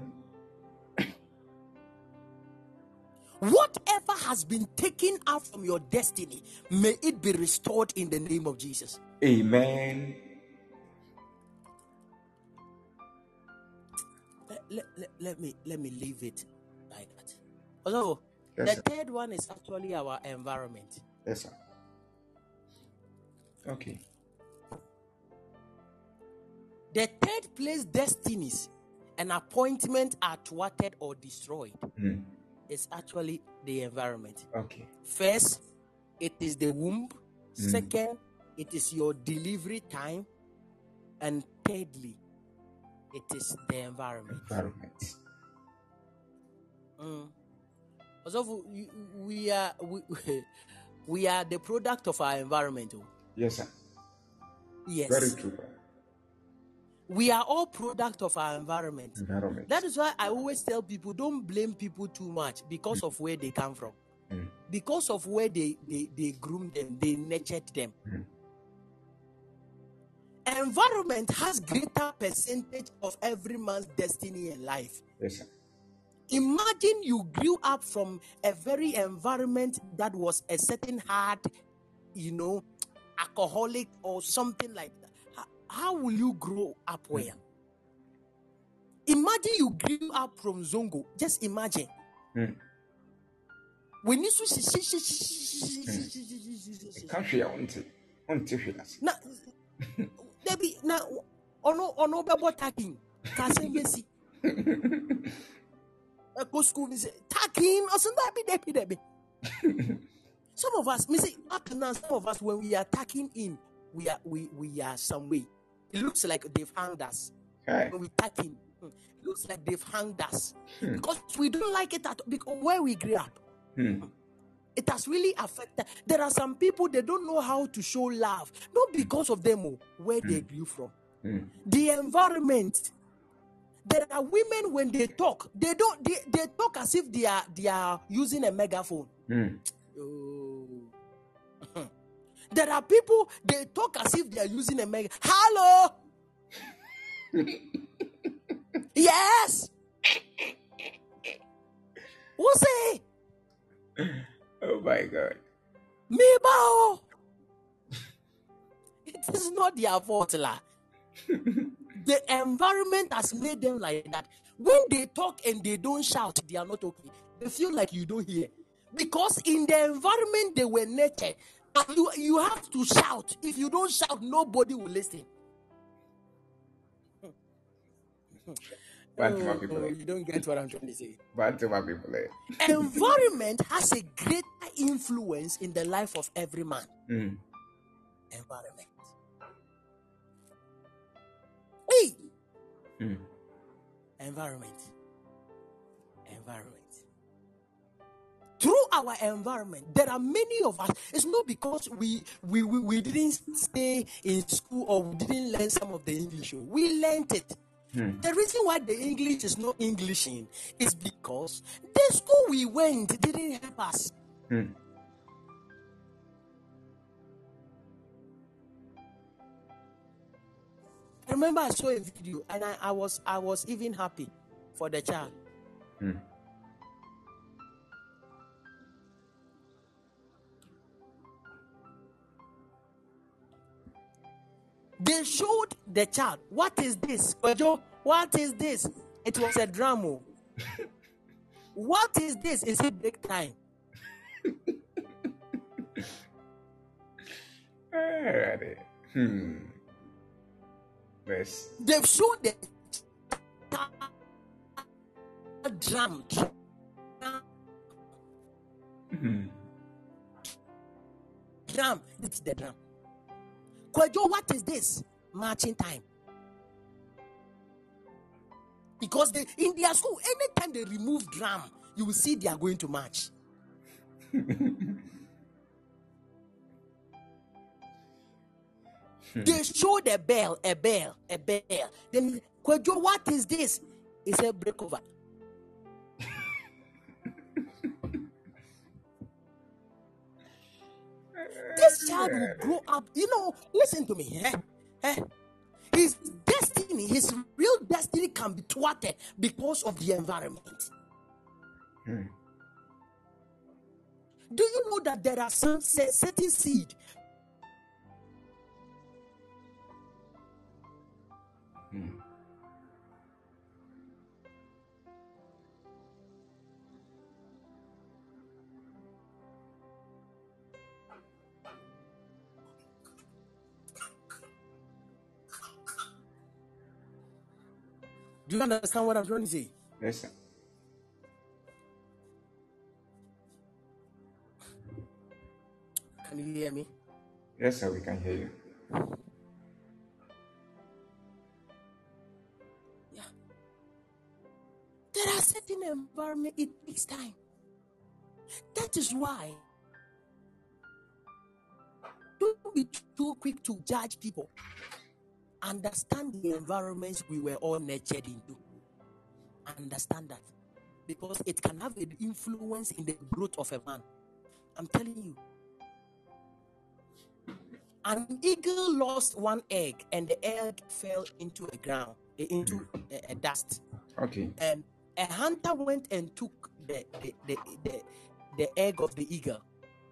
Whatever has been taken out from your destiny, may it be restored in the name of Jesus. Amen. Let, let, let, let me let me leave it like that. Although Yes, the sir. third one is actually our environment. Yes, sir. Okay. The third place destinies and appointment are thwarted or destroyed Mm. Is actually the environment. Okay. First, it is the womb, Second, it is your delivery time. And thirdly, it is the environment. Environment. Mm. Also, we, we are we, we are the product of our environment. oh. Yes, sir. Yes, Very true. We are all product of our environment. Environment. That is why I always tell people don't blame people too much because of where they come from. Mm. Because of where they, they, they groomed them, they nurtured them. Mm. Environment has greater percentage of every man's destiny in life. Yes. Imagine you grew up from a very environment that was a certain hard, you know, alcoholic or something like that. How, will you grow up well? Imagine you grew up from Zongo. Just imagine. Mm. When you hwee a wonte wonte hwee ase. na dabi na ɔno ɔno bɛbɔ takin kase besi ɛkɔ school mi sɛ takin ɔsɛ dabi dabi dabi some of us me say up now some of us when we are taking in we are we we are some way it looks like they've hanged us Kai. when we tack in hmm, it looks like they've hanged us because we don't like it at because where we grew up Hmm. it has really affected. There are some people they don't know how to show love, not because of them, oh, where they grew from, Mm. the environment. There are women when they talk, they don't they, they talk as if they are they are using a megaphone. Mm. Oh. There are people they talk as if they are using a mega. Hello. yes. Who say? Oh my God. Me bao. It is not their fault, lah. the environment has made them like that. When they talk and they don't shout, they are not okay. They feel like you don't hear. Because in the environment they were nurtured, you, you have to shout. If you don't shout, nobody will listen. Bantama Oh, people. oh, you don't get what I'm trying to say. Bantama people. environment has a greater influence in the life of every man. Mm. Environment. Hey! Mm. Environment. Environment. Our environment, there are many of us. It's not because we we, we, we didn't stay in school or we didn't learn some of the English. We learned it. The reason why the English is not Englishing is because the school we went didn't help us. Mm. I remember I saw a video and I, I was I was even happy for the child. Mm. They showed the child, what is this? What is this? It was a drama. what is this? Is it break time? Alrighty. Hmm. Yes. They've showed the drum. Hmm. Drum. It's the drum. Kwejo, what is this? Marching time. Because they in their school, anytime they remove drum, you will see they are going to march. They show the bell, a bell, a bell. Then Kwejo, what is this? He a break this child will grow up. You know, listen to me. eh? Eh? His destiny, his real destiny can be thwarted because of the environment. Hmm. Do you know that there are some cer- certain seed? Do you understand what I'm trying to say? Yes, sir. Can you hear me? Yes, sir, we can hear you. Yeah. There are certain environment it takes time. That is why don't be too quick to judge people. Understand the environments we were all nurtured into. Understand that. Because it can have an influence in the growth of a man. I'm telling you. An eagle lost one egg and the egg fell into a ground, into a, a dust. Okay. And a hunter went and took the, the, the, the, the egg of the eagle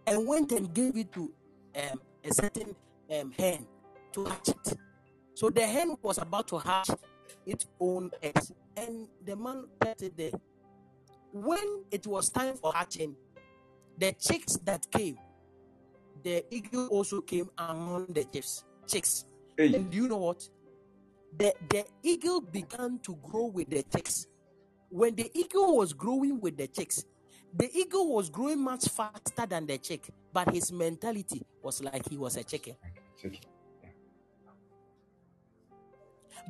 and went and gave it to um, a certain um, hen to hatch it. So the hen was about to hatch its own eggs, and the man kept it there. When it was time for hatching, the chicks that came, the eagle also came among the chicks. Chicks. Hey. And do you know what? The the eagle began to grow with the chicks. When the eagle was growing with the chicks, the eagle was growing much faster than the chick, but his mentality was like he was a chicken Check.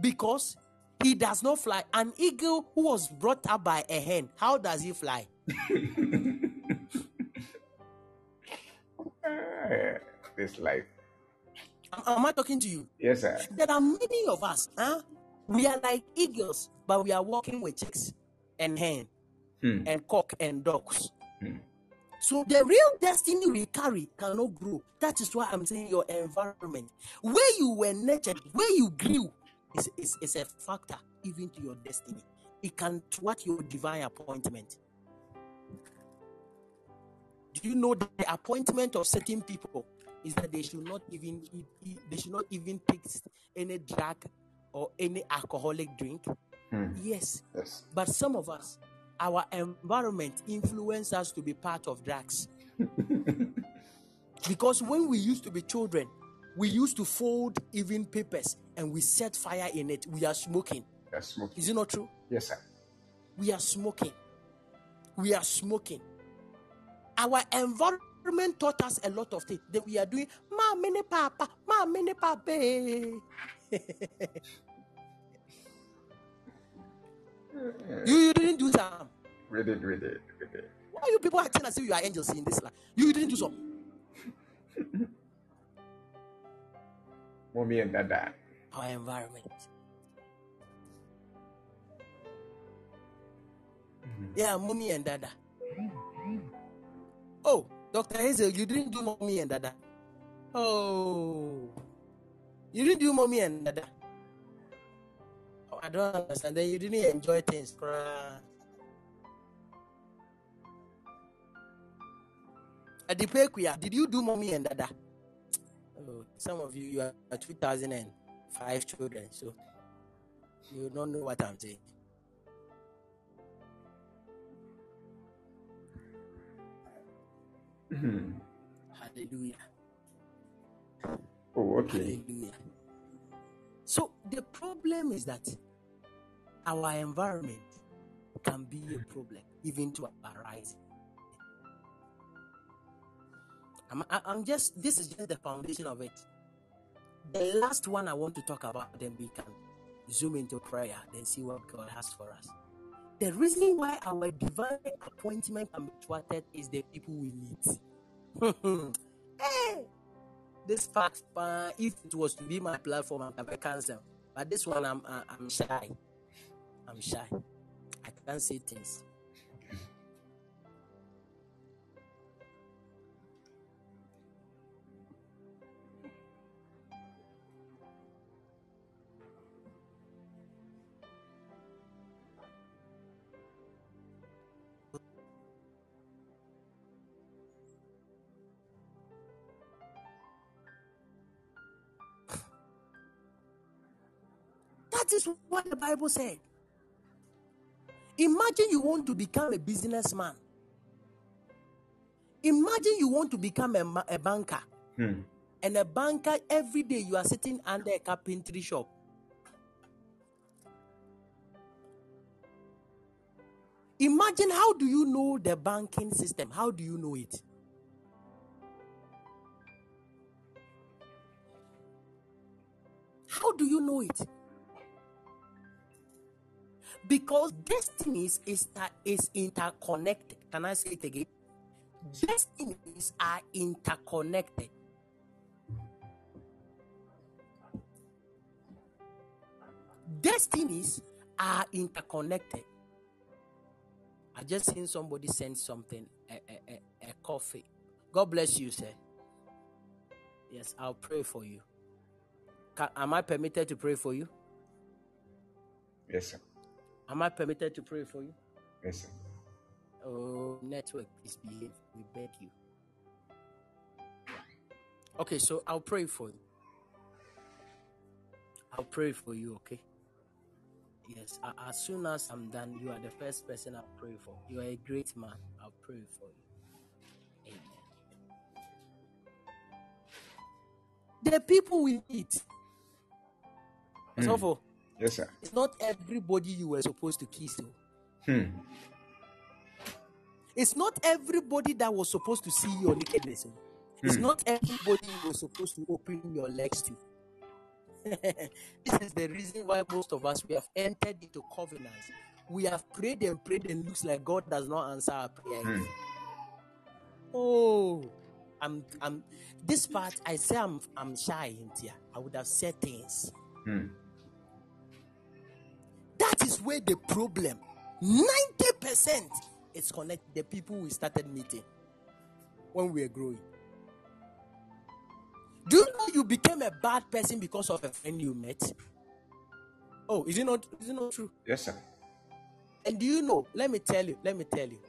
Because he does not fly. An eagle who was brought up by a hen, how does he fly? This life. Am, am I talking to you? Yes, sir. There are many of us, huh? We are like eagles, but we are walking with chicks and hen Hmm. and cock and dogs. Hmm. So the real destiny we carry cannot grow. That is why I'm saying your environment, where you were nurtured, where you grew, is, is, is a factor even to your destiny. It can thwart your divine appointment. Do you know the appointment of certain people is that they should not even they should not even take any drug or any alcoholic drink? Hmm. Yes, Yes. but some of us, our environment influence us to be part of drugs. because when we used to be children, we used to fold even papers and we set fire in it. We are smoking. That's smoking. Is it not true? Yes, sir. We are smoking. We are smoking. Our environment taught us a lot of things that we are doing. Ma mini papa, ma mini papa. you, you didn't do some. We did, we did, we did. Why are you people acting as if you are angels in this life? You didn't do some. Mommy and Dada. Our environment. Yeah, mommy and dada. Oh, Dr. Hazel, you didn't do mommy and dada. Oh, you didn't do mommy and dada. Oh, I don't understand. Then you didn't enjoy things. Adipekwia, did you do mommy and dada? Oh, some of you, you are 2005 children, so you don't know what I'm saying. Hmm. Hallelujah. Oh, okay. Hallelujah. So the problem is that our environment can be a problem even to our rising. I'm, I- I'm just this is just the foundation of it. The last one I want to talk about, then we can zoom into prayer, then see what God has for us. The reason why our divine appointment can be thwarted is the people we meet. hey, this fact, uh, if it was to be my platform, have a cancel. But this one, I'm, uh, I'm shy. I'm shy. I can't say things. what the Bible said. Imagine you want to become a businessman. Imagine you want to become a, a banker. Hmm. And a banker, every day you are sitting under a carpentry shop. Imagine how do you know the banking system? How do you know it? How do you know it? Because destinies is, is interconnected. Can I say it again? Destinies are interconnected. Destinies are interconnected. I just seen somebody send something, a, a, a, a coffee. God bless you, sir. Yes, I'll pray for you. Can, am I permitted to pray for you? Yes, sir. Am I permitted to pray for you? Yes, sir. Oh, network, please behave. We beg you. Okay, so I'll pray for you. I'll pray for you, okay? Yes, as soon as I'm done, you are the first person I'll pray for. You are a great man. I'll pray for you. Amen. The people we meet. Mm. So for yes, sir. It's not everybody you were supposed to kiss. Though. Hmm. It's not everybody that was supposed to see your nakedness. Oh. It's hmm. not everybody you were supposed to open your legs to. this is the reason why most of us we have entered into covenants. We have prayed and prayed, and looks like God does not answer our prayers. Mm. Oh, I'm I'm this part I say I'm I'm shy in here. I would have said things. Mm. Is where the problem 90% is connected. The people we started meeting when we were growing. Do you know you became a bad person because of a friend you met? Oh, is it not is it not true? Yes, sir. And do you know? Let me tell you, let me tell you.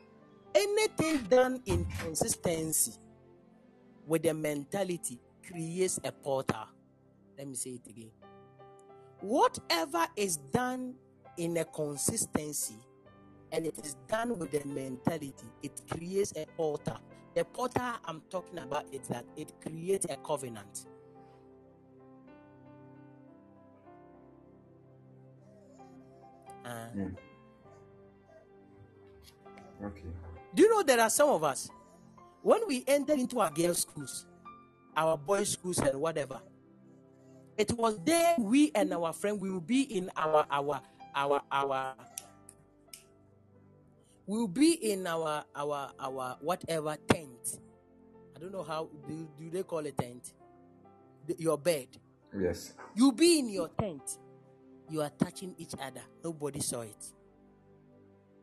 Anything done in consistency with the mentality creates a portal. Let me say it again. Whatever is done in a consistency and it is done with the mentality, it creates a portal. The portal I'm talking about is that it creates a covenant. Uh, mm. Okay. Do you know there are some of us when we enter into our girls' schools, our boys' schools, and whatever, it was there we and our friend we will be in our our our our we'll be in our our our whatever tent. I don't know how do, do they call it tent? The, your bed. Yes. You'll be in your tent. You are touching each other. Nobody saw it.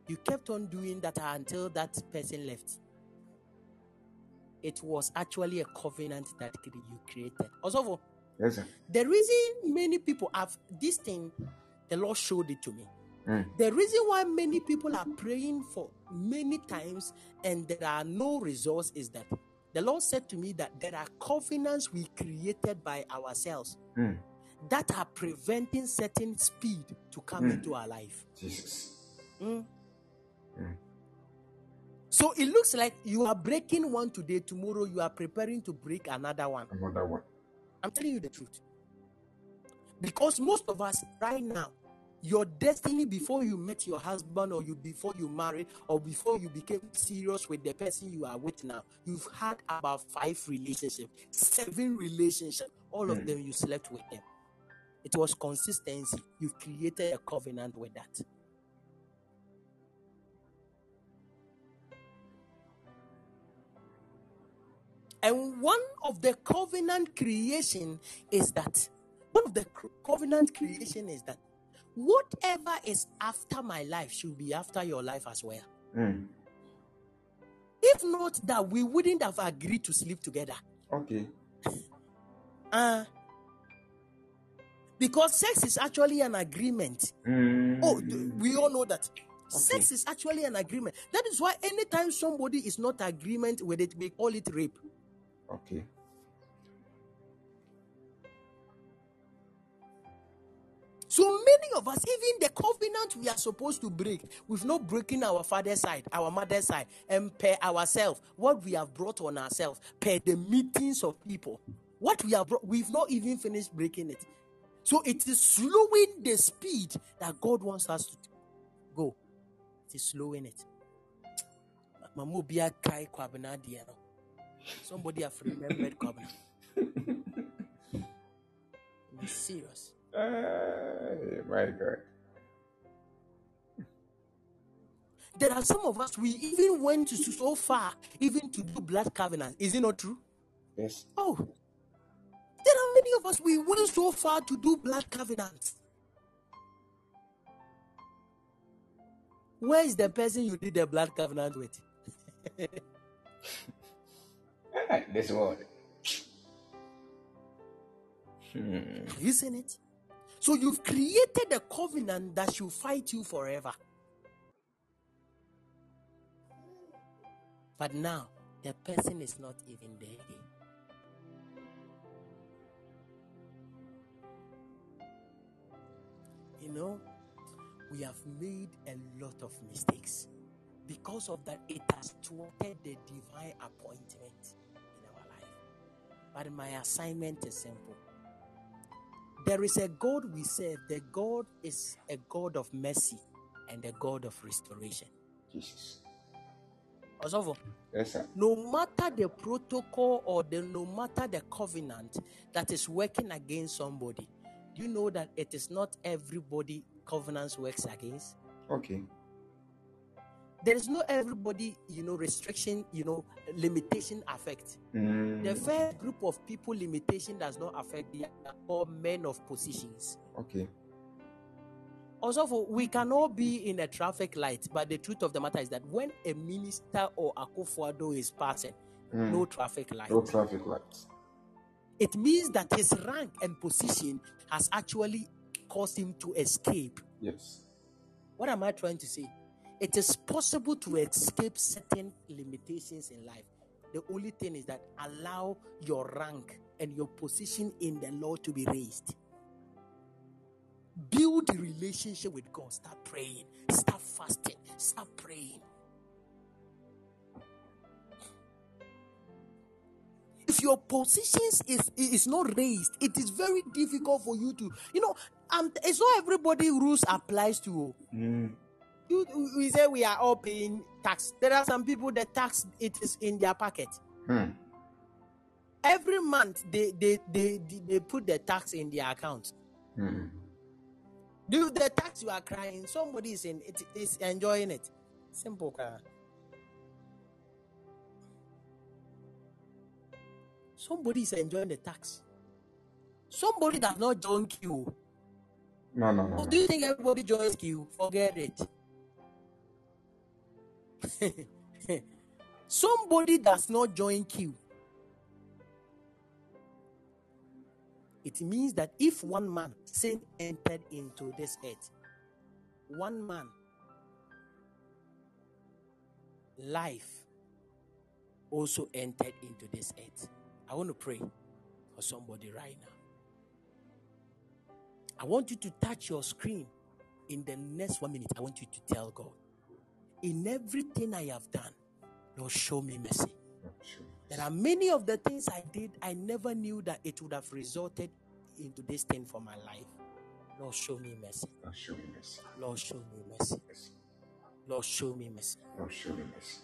You kept on doing that until that person left. It was actually a covenant that you created. Also, yes, sir. the reason many people have this thing, the Lord showed it to me. Mm. The reason why many people are praying for many times and there are no results is that the Lord said to me that there are covenants we created by ourselves mm. that are preventing certain speed to come mm. into our life. Jesus. Mm. Mm. So it looks like you are breaking one today, tomorrow you are preparing to break another one. Another one. I'm telling you the truth. Because most of us right now, your destiny before you met your husband or you before you married or before you became serious with the person you are with now you've had about five relationships seven relationships. All of mm. them you slept with them. It was consistency. You've created a covenant with that. And one of the covenant creation is that one of the covenant creation is that whatever is after my life should be after your life as well. Mm. If not that, we wouldn't have agreed to sleep together. Okay. Uh, because sex is actually an agreement. Mm. Oh, we all know that. Okay. Sex is actually an agreement. That is why anytime somebody is not agreement with it, we call it rape. Okay. So many of us, even the covenant we are supposed to break, we've not broken our father's side, our mother's side, and per ourselves, what we have brought on ourselves, per the meetings of people. What we have brought, we've not even finished breaking it. So it is slowing the speed that God wants us to go. It is slowing it. Somebody have remembered covenant. serious. Hey, my God. There are some of us, we even went to so far, even to do blood covenant. Is it not true? Yes. Oh, there are many of us, we went so far to do blood covenants. Where is the person you did the blood covenant with? this one. Hmm. Have you seen it? So you've created a covenant that should fight you forever. But now the person is not even there. You know, we have made a lot of mistakes. Because of that, it has thwarted the divine appointment in our life. But my assignment is simple. There is a God we serve. The God is a God of mercy and a God of restoration. Jesus. Yes, sir. no matter the protocol or the no matter the covenant that is working against somebody, do you know that it is not everybody covenants works against? Okay. There is not everybody, you know, restriction, you know, limitation affect. Mm, The first group of people limitation does not affect the all men of positions. okay. Osofo, we can all be in a traffic light, but the truth of the matter is that when a minister or Akufo-Addo is passing, Mm, no traffic light. no traffic lights. It means that his rank and position has actually caused him to escape. Yes. What am I trying to say? It is possible to escape certain limitations in life. The only thing is that allow your rank and your position in the Lord to be raised. Build a relationship with God. Start praying. Start fasting. Start praying. If your positions is is not raised, it is very difficult for you to, you know, um, it's not everybody rules applies to. Mm, You, we say we are all paying tax. There are some people the tax it is in their pocket. hmm. Every month they they they, they, they put the tax in their account. Hmm. Do the tax you are crying, somebody is in it is enjoying it. Simple. kra. Somebody is enjoying the tax. Somebody does not join queue. No, no, no. Do you think everybody joins queue? Forget it. Somebody does not join queue. It means that if one man sin entered into this earth, one man life also entered into this earth. I want to pray for somebody right now. I want you to touch your screen. In the next one minute, I want you to tell God, in everything I have done, Lord, show me mercy. Oh. There are many of the things I did, I never knew that it would have resulted into this thing for my life. Lord, show me mercy. Lord, show me mercy. Lord, show me mercy. Lord, show me mercy. Oh, show me mercy.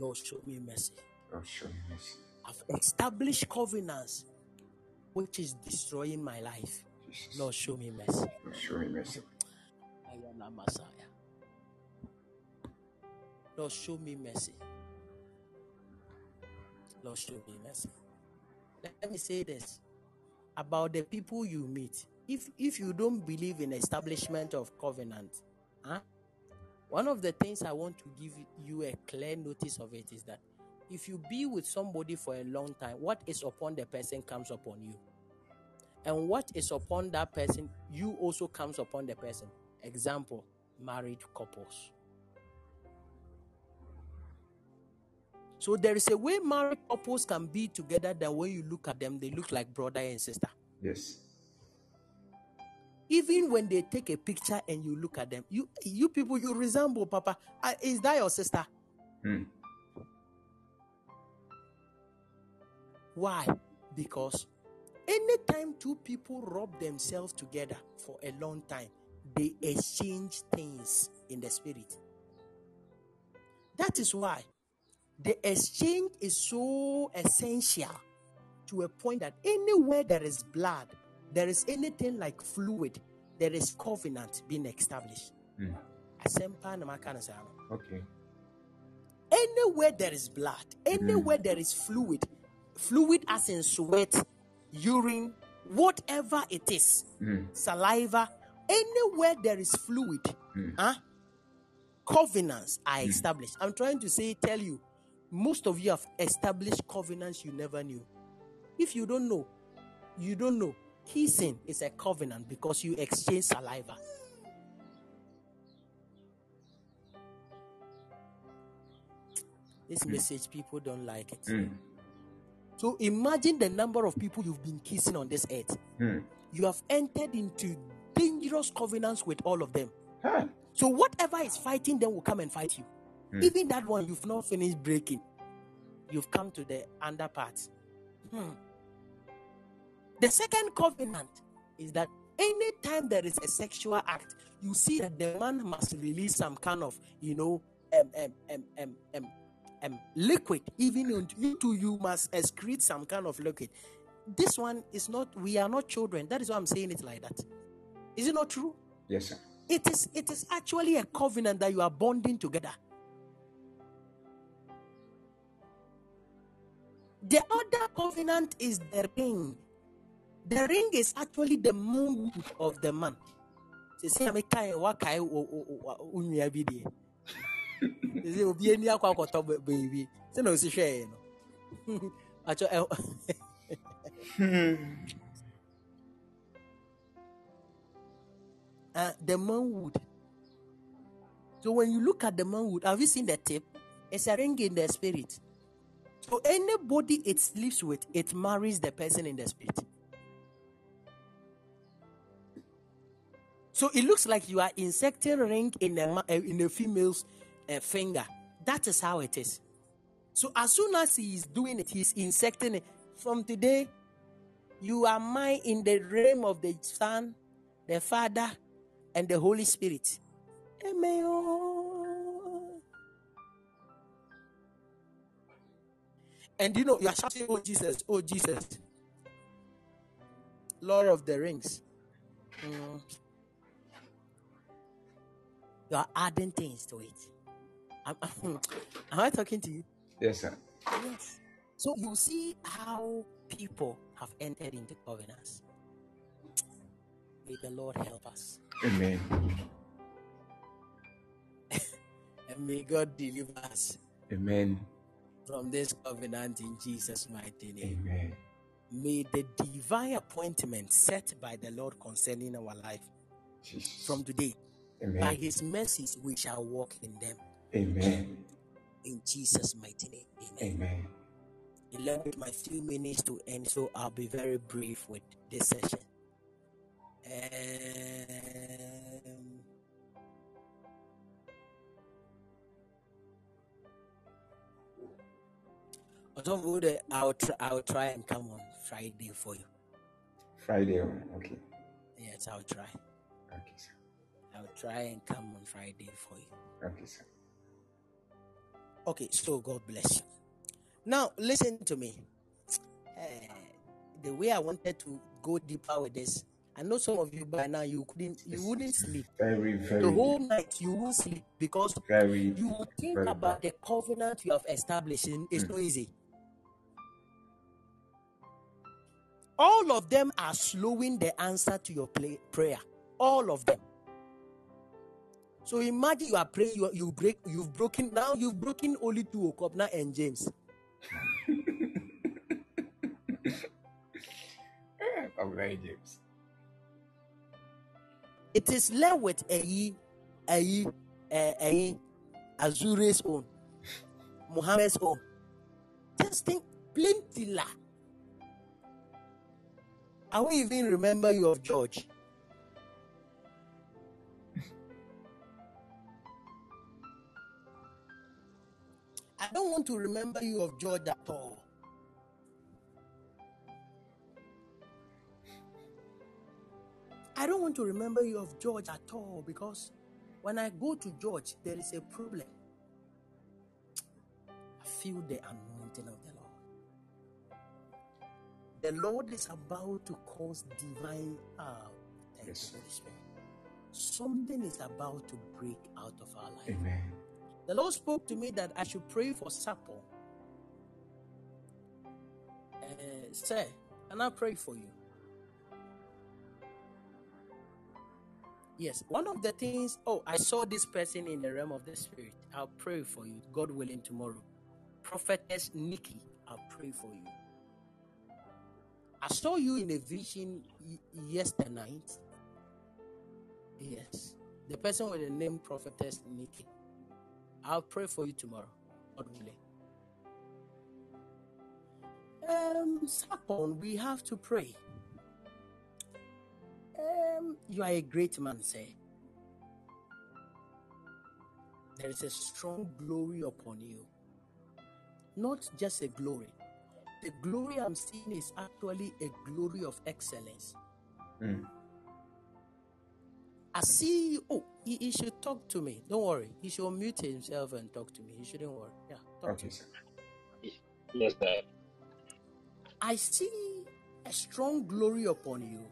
Lord, show me mercy. Oh, show me mercy. I've established covenants which is destroying my life. Jesus. Lord, show me mercy. Oh, show me mercy. I am a Messiah. Lord, show me mercy. Lord, show me mercy. Let me say this about the people you meet. If if you don't believe in establishment of covenant, huh? One of the things I want to give you a clear notice of it is that if you be with somebody for a long time, what is upon the person comes upon you. And what is upon that person, you also comes upon the person. Example, married couples. So there is a way married couples can be together that when you look at them, they look like brother and sister. Yes. Even when they take a picture and you look at them, you you people you resemble Papa. Uh, is that your sister? Hmm. Why? Because anytime two people rub themselves together for a long time, they exchange things in the spirit. That is why the exchange is so essential to a point that anywhere there is blood, there is anything like fluid, there is covenant being established. Mm. Asempa na maka na. Okay. Anywhere there is blood, anywhere there is fluid, fluid as in sweat, urine, whatever it is, Mm. saliva, anywhere there is fluid, huh? covenants are established. I'm trying to say, tell you, most of you have established covenants you never knew. If you don't know, you don't know. Kissing is a covenant because you exchange saliva. This message, people don't like it. Mm. So imagine the number of people you've been kissing on this earth. Mm. You have entered into dangerous covenants with all of them. Huh. So whatever is fighting them will come and fight you. Even that one you've not finished breaking. You've come to the under part. Hmm. The second covenant is that anytime there is a sexual act, you see that the man must release some kind of, you know, um, um, um, um, um, um, liquid. Even into you you must excrete some kind of liquid. This one is not. We are not children. That is why I'm saying it like that. Is it not true? Yes, sir. It is it is actually a covenant that you are bonding together. The other covenant is the ring. The ring is actually the moon of the man. No. Uh, the manwood. So when you look at the manwood, have you seen the tip? It's a ring in the spirit. So anybody it sleeps with, it marries the person in the spirit. So it looks like you are inserting ring in a uh, in a female's uh, finger. That is how it is. So as soon as he is doing it, he's insecting it. From today, you are mine in the realm of the Son, the Father, and the Holy Spirit. Amen. And you know, you are shouting, Oh Jesus, oh Jesus, Lord of the Rings. Mm. You are adding things to it. Am, am I talking to you? Yes, sir. Yes. So you see how people have entered into covenants. May the Lord help us. Amen. And may God deliver us Amen. From this covenant in Jesus' mighty name. Amen. May the divine appointment set by the Lord concerning our life Jesus. from today, by his mercies, we shall walk in them. Amen. In Jesus' mighty name. Amen. Amen. With my few minutes to end, so I'll be very brief with this session. The- I'll try, I'll try and come on Friday for you. Friday. Okay. Yes, I'll try. Okay, sir. I'll try and come on Friday for you. Okay, sir. Okay, so God bless you. Now, listen to me. Eh, the way I wanted to go deeper with this, I know some of you by now you couldn't, you wouldn't sleep. Very, very, The whole night you won't sleep because very. you would think about the covenant you have established. It's not easy. All of them are slowing the answer to your play, prayer. All of them. So imagine you are praying, you, you break, you've broken now, you've broken only two Okobna and James. Eh, I'm very James. It is left with a a a Azure's own, Muhammad's own. Just think, plenty la. I won't even remember you of George. I don't want to remember you of George at all. I don't want to remember you of George at all because when I go to George, there is a problem. I feel the anointing the Lord. Is about to cause divine. Uh, Yes. Spirit. Something is about to break out of our life. Amen. The Lord spoke to me that I should pray for Sapo. Uh, sir, can I pray for you? Yes, one of the things. Oh, I saw this person in the realm of the spirit. I'll pray for you, God willing, tomorrow. Prophetess Nikki, I'll pray for you. I saw you in a vision yesterday night. Yes, the person with the name Prophetess Nikki. I'll pray for you tomorrow, God willing. Um, Sapon, we have to pray. Um, you are a great man, say. There is a strong glory upon you. Not just a glory. The glory I'm seeing is actually a glory of excellence. Mm. I see. Oh, he, he should talk to me. Don't worry. He should mute himself and talk to me. He shouldn't worry. Yeah, talk to me. Yes, sir. I see a strong glory upon you,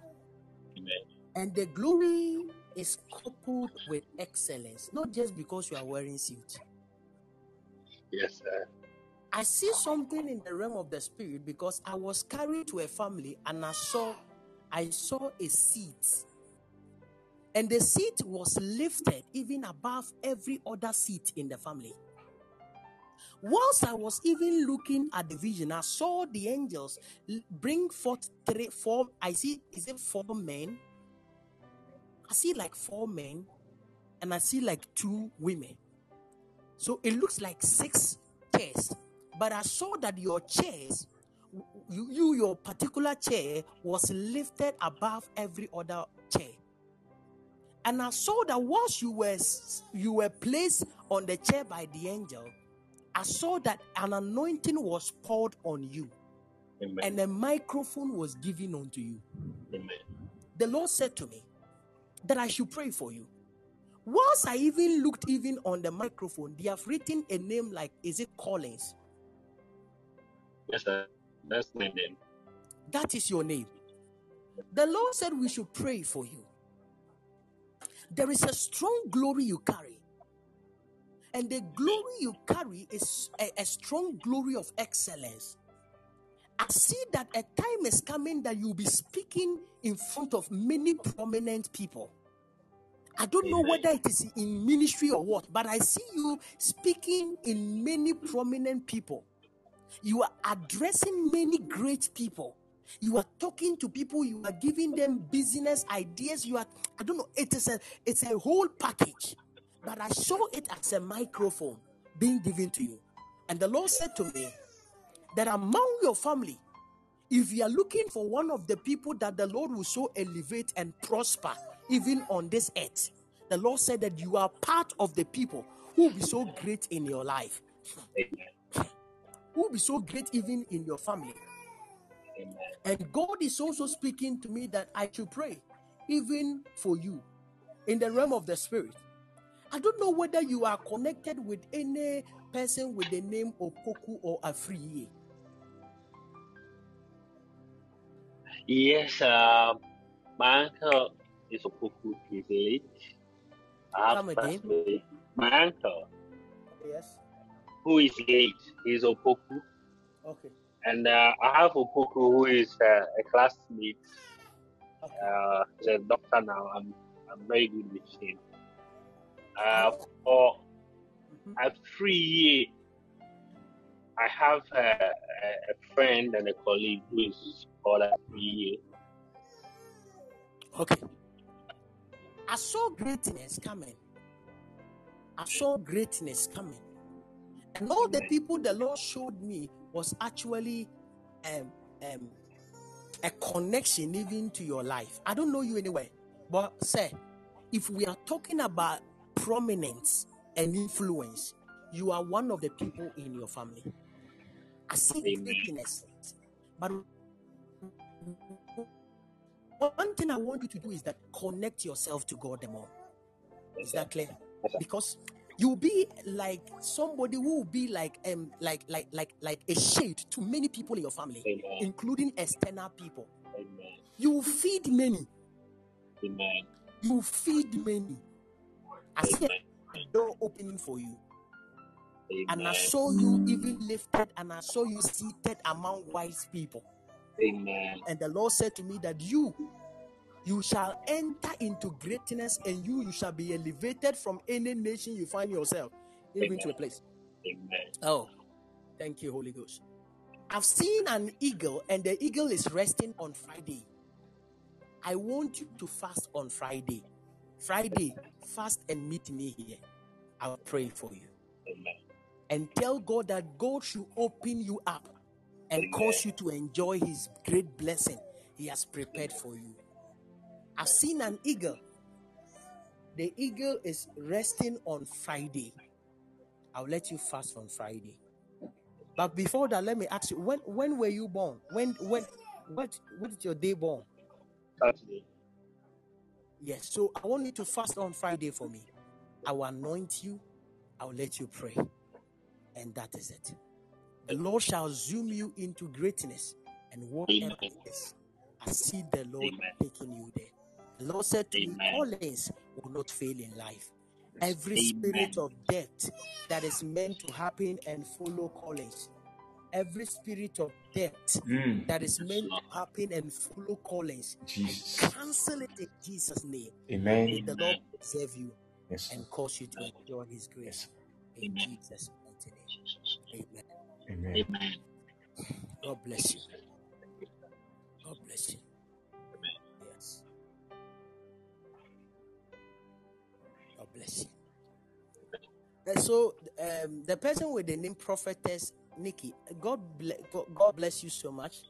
Amen. and the glory is coupled with excellence, not just because you are wearing suit. Yes, sir. I see something in the realm of the spirit because I was carried to a family and I saw I saw a seat. And the seat was lifted even above every other seat in the family. Whilst I was even looking at the vision, I saw the angels bring forth three, four. I see, is it four men? I see like four men, and I see like two women. So it looks like six chairs. But I saw that your chairs, you, you your particular chair, was lifted above every other chair. And I saw that once you were you were placed on the chair by the angel, I saw that an anointing was poured on you, Amen. and a microphone was given unto you. Amen. The Lord said to me that I should pray for you. Once I even looked even on the microphone, they have written a name like is it Collins? Yes, sir. That's my name. That is your name. The Lord said we should pray for you. There is a strong glory you carry. And the glory you carry is a, a strong glory of excellence. I see that a time is coming that you'll be speaking in front of many prominent people. I don't know whether it is in ministry or what, but I see you speaking in many prominent people. You are addressing many great people. You are talking to people, you are giving them business ideas. You are, I don't know, it is a it's a whole package. But I saw it as a microphone being given to you. And the Lord said to me that among your family, if you are looking for one of the people that the Lord will so elevate and prosper, even on this earth, the Lord said that you are part of the people who will be so great in your life, Amen. Who be so great even in your family. Amen. And God is also speaking to me that I should pray even for you in the realm of the spirit. I don't know whether you are connected with any person with the name Opoku or Afriye. Yes, um, my uncle is a Opoku. He's late. Come again? My uncle, Yes. Who is late, he's a Opoku. Okay. And uh, I have a Opoku who is uh, a classmate. Okay. Uh, he's a doctor now. I'm, I'm very good with him. Uh, for Mhm. a free year, I have a, a, a friend and a colleague who is called a free year. Okay. I saw greatness coming. I saw greatness coming. And all the people the Lord showed me was actually um, um, a connection even to your life. I don't know you anyway, but sir, if we are talking about prominence and influence, you are one of the people in your family. I see greatness, but one thing I want you to do is that connect yourself to God the more. Is that clear? Because You'll be like somebody who will be like um like like like like a shade to many people in your family, Amen. including external people. Amen. You feed many. Amen. You feed many. I see Amen. a door opening for you. And I saw you even lifted and I saw you seated among wise people. Amen. And the Lord said to me that you you shall enter into greatness and you you shall be elevated from any nation you find yourself even to a place. Amen. Oh, thank you, Holy Ghost. I've seen an eagle, and the eagle is resting on Friday. I want you to fast on Friday. Friday, fast and meet me here. I'll pray for you. Amen. And tell God that God should open you up and cause you to enjoy His great blessing He has prepared for you. I've seen an eagle. The eagle is resting on Friday. I'll let you fast on Friday. But before that, let me ask you: when when were you born? When when what what is your day born? Saturday. Yes. So I want you to fast on Friday for me. I will anoint you. I'll let you pray, and that is it. The Lord shall zoom you into greatness, and whatever it is, I see the Lord Amen. taking you there. The Lord said to me, Amen. Collins will not fail in life. Every spirit of death that is meant to happen and follow Collins, every spirit of death Mm. that is meant to happen and follow Collins, Jesus. cancel it in Jesus' name. Amen. May Amen. the Lord preserve you Yes. and cause you to enjoy His grace. In Amen. Jesus' mighty name. Amen. Amen. Amen. God bless you. God bless you. Bless you. And so, um, the person with the name Prophetess Nikki, God, ble- God bless you so much.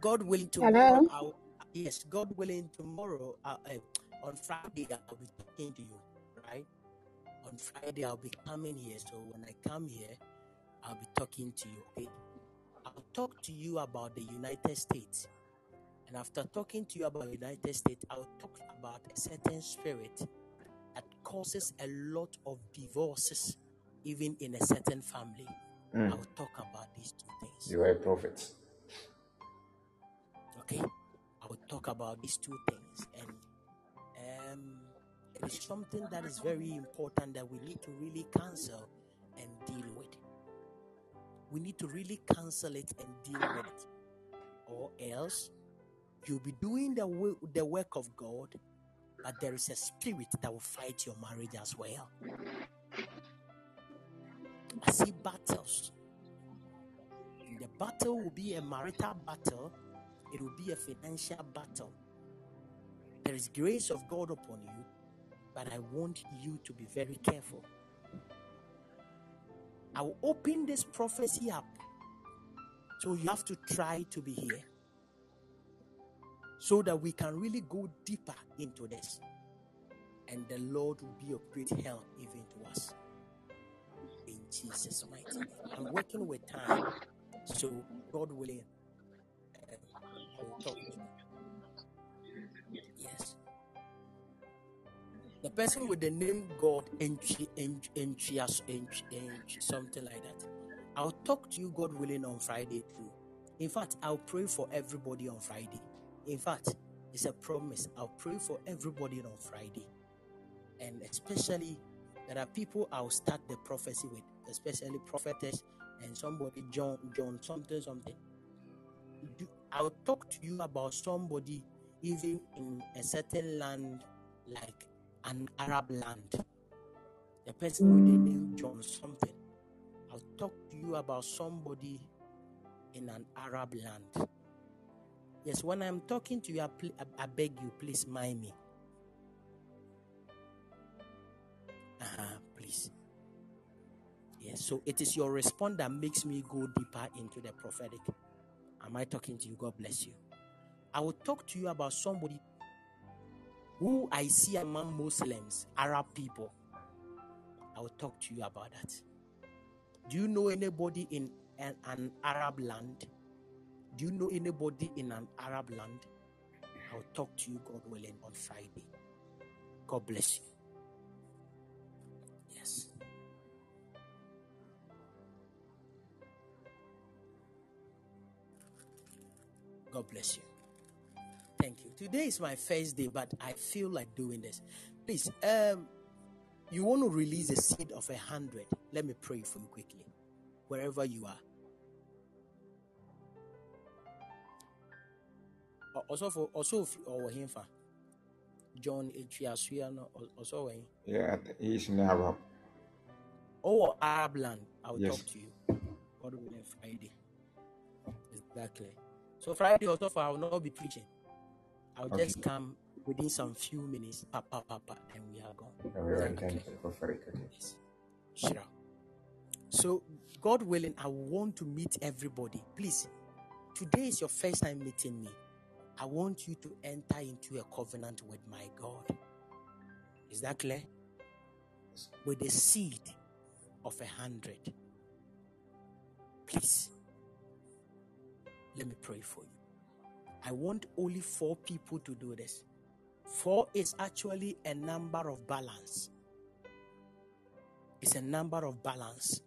God willing, tomorrow, yes, God willing, tomorrow, uh, uh, on Friday, I'll be talking to you, right? On Friday, I'll be coming here. So, when I come here, I'll be talking to you, okay? I'll talk to you about the United States. And after talking to you about the United States, I'll talk about a certain spirit causes a lot of divorces, even in a certain family. Mm. I'll talk about these two things. You are a prophet. Okay? I will talk about these two things. And um, it is something that is very important that we need to really cancel and deal with. We need to really cancel it and deal with it. Or else you'll be doing the, wo- the work of God, but there is a spirit that will fight your marriage as well. I see battles. And the battle will be a marital battle, it will be a financial battle. There is grace of God upon you, but I want you to be very careful. I will open this prophecy up. So you have to try to be here so that we can really go deeper into this. And the Lord will be of great help even to us. In Jesus' mighty name. I'm working with time. So, God willing, um, I will talk to you. Yes. The person with the name God, Entry, something like that. I'll talk to you, God willing, on Friday too. In fact, I'll pray for everybody on Friday. In fact, it's a promise. I'll pray for everybody on Friday. And especially, there are people I'll start the prophecy with, especially prophetess and somebody, John, John, something, something. I'll talk to you about somebody even in a certain land like an Arab land. The person with the name John something. I'll talk to you about somebody in an Arab land. Yes, when I'm talking to you, I, pl- I, beg you, please mind me. Uh-huh, please. Yes, so it is your response that makes me go deeper into the prophetic. Am I talking to you? God bless you. I will talk to you about somebody who I see among Muslims, Arab people. I will talk to you about that. Do you know anybody in an, an Arab land? Do you know anybody in an Arab land? I'll talk to you, God willing, on Friday. God bless you. Yes. God bless you. Thank you. Today is my first day, but I feel like doing this. Please, um, you want to release a seed of a hundred. Let me pray for you quickly. Wherever you are, Also for also or him for John Echiasuya no also when Yeah, he's in Arab. Oh Arab land. I'll Yes. talk to you. God willing Friday. Exactly. So Friday also for I will not be preaching. I'll just come within some few minutes. Pa, pa, pa, pa, and we are gone. All right, thank you, prophetic. Okay. Yes. Sure. So, God willing, I want to meet everybody. Please, today is your first time meeting me. I want you to enter into a covenant with my God. Is that clear? With the seed of a hundred. Please, let me pray for you. I want only four people to do this. Four is actually a number of balance. It's a number of balance.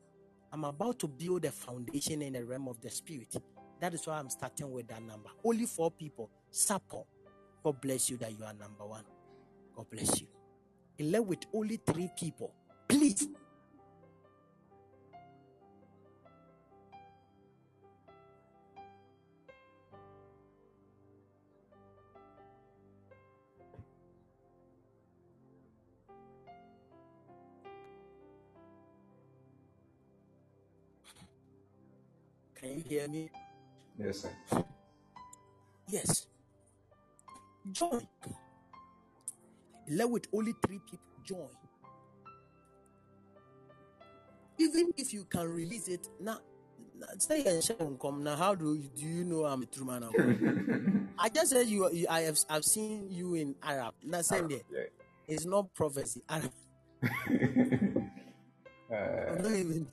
I'm about to build a foundation in the realm of the spirit. That is why I'm starting with that number. Only four people. Support. God bless you that you are number one. God bless you. Elect with only three people. Please. Can you hear me? Yes, sir. Yes. Join. Let with only three people join. Even if you can release it now, say and share and come now. How do you, do you know I'm a true man? of God? I just said you, you. I have. I've seen you in Arab. Now, same there. Yeah. It's not prophecy. Arab. Uh, I'm not even.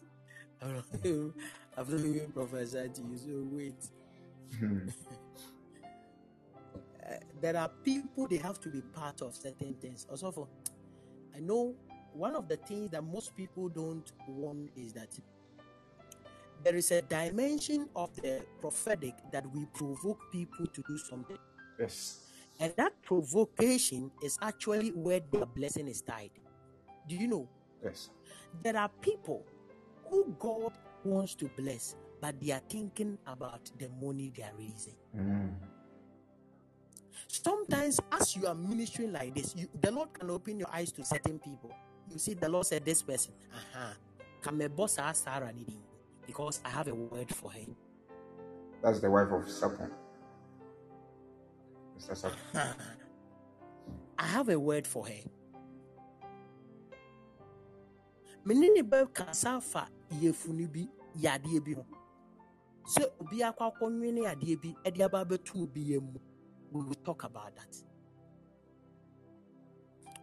I'm not even. I've not even prophesied to you. So wait. uh, there are people they have to be part of certain things. Osofo I know one of the things that most people don't want is that there is a dimension of the prophetic that we provoke people to do something, yes. and that provocation is actually where the blessing is tied. Do you know? Yes. There are people who God wants to bless, but they are thinking about the money they are raising. Mm. Sometimes, as you are ministering like this, you, the Lord can open your eyes to certain people. You see, the Lord said, This person, aha, come boss ask Sarah needing because I have a word for her. That's the wife of Sapon. Mr. Sapon. Uh-huh. I have a word for her. Mene ne bɛkasa fa yɛfunu bi yɛ adeɛ bi ho sɛ obi akɔ akɔnwene adeɛ bi ɛde aba abɛto obi yɛ mu we will talk about that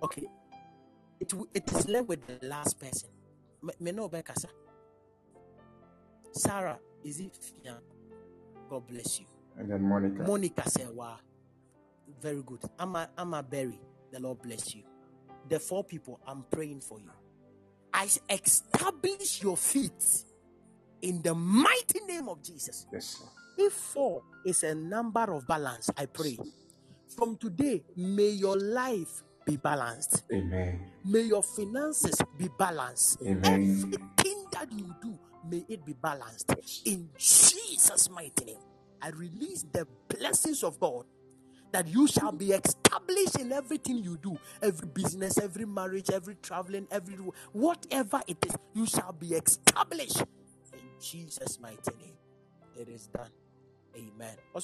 okay it, it is left with the last person Me- me ne sarah is it fia god bless you And then Monica. Monica said, Wow, very good. Amma, Amma Berry, the Lord bless you. The four people, I'm praying for you. I establish your feet in the mighty name of Jesus. yes, sir. If four is a number of balance, I pray from today, may your life be balanced, Amen. may your finances be balanced, Amen. everything that you do, may it be balanced. In Jesus' mighty name, I release the blessings of God that you shall be established in everything you do, every business, every marriage, every traveling, every whatever it is, you shall be established in Jesus' mighty name. It is done. Amen. For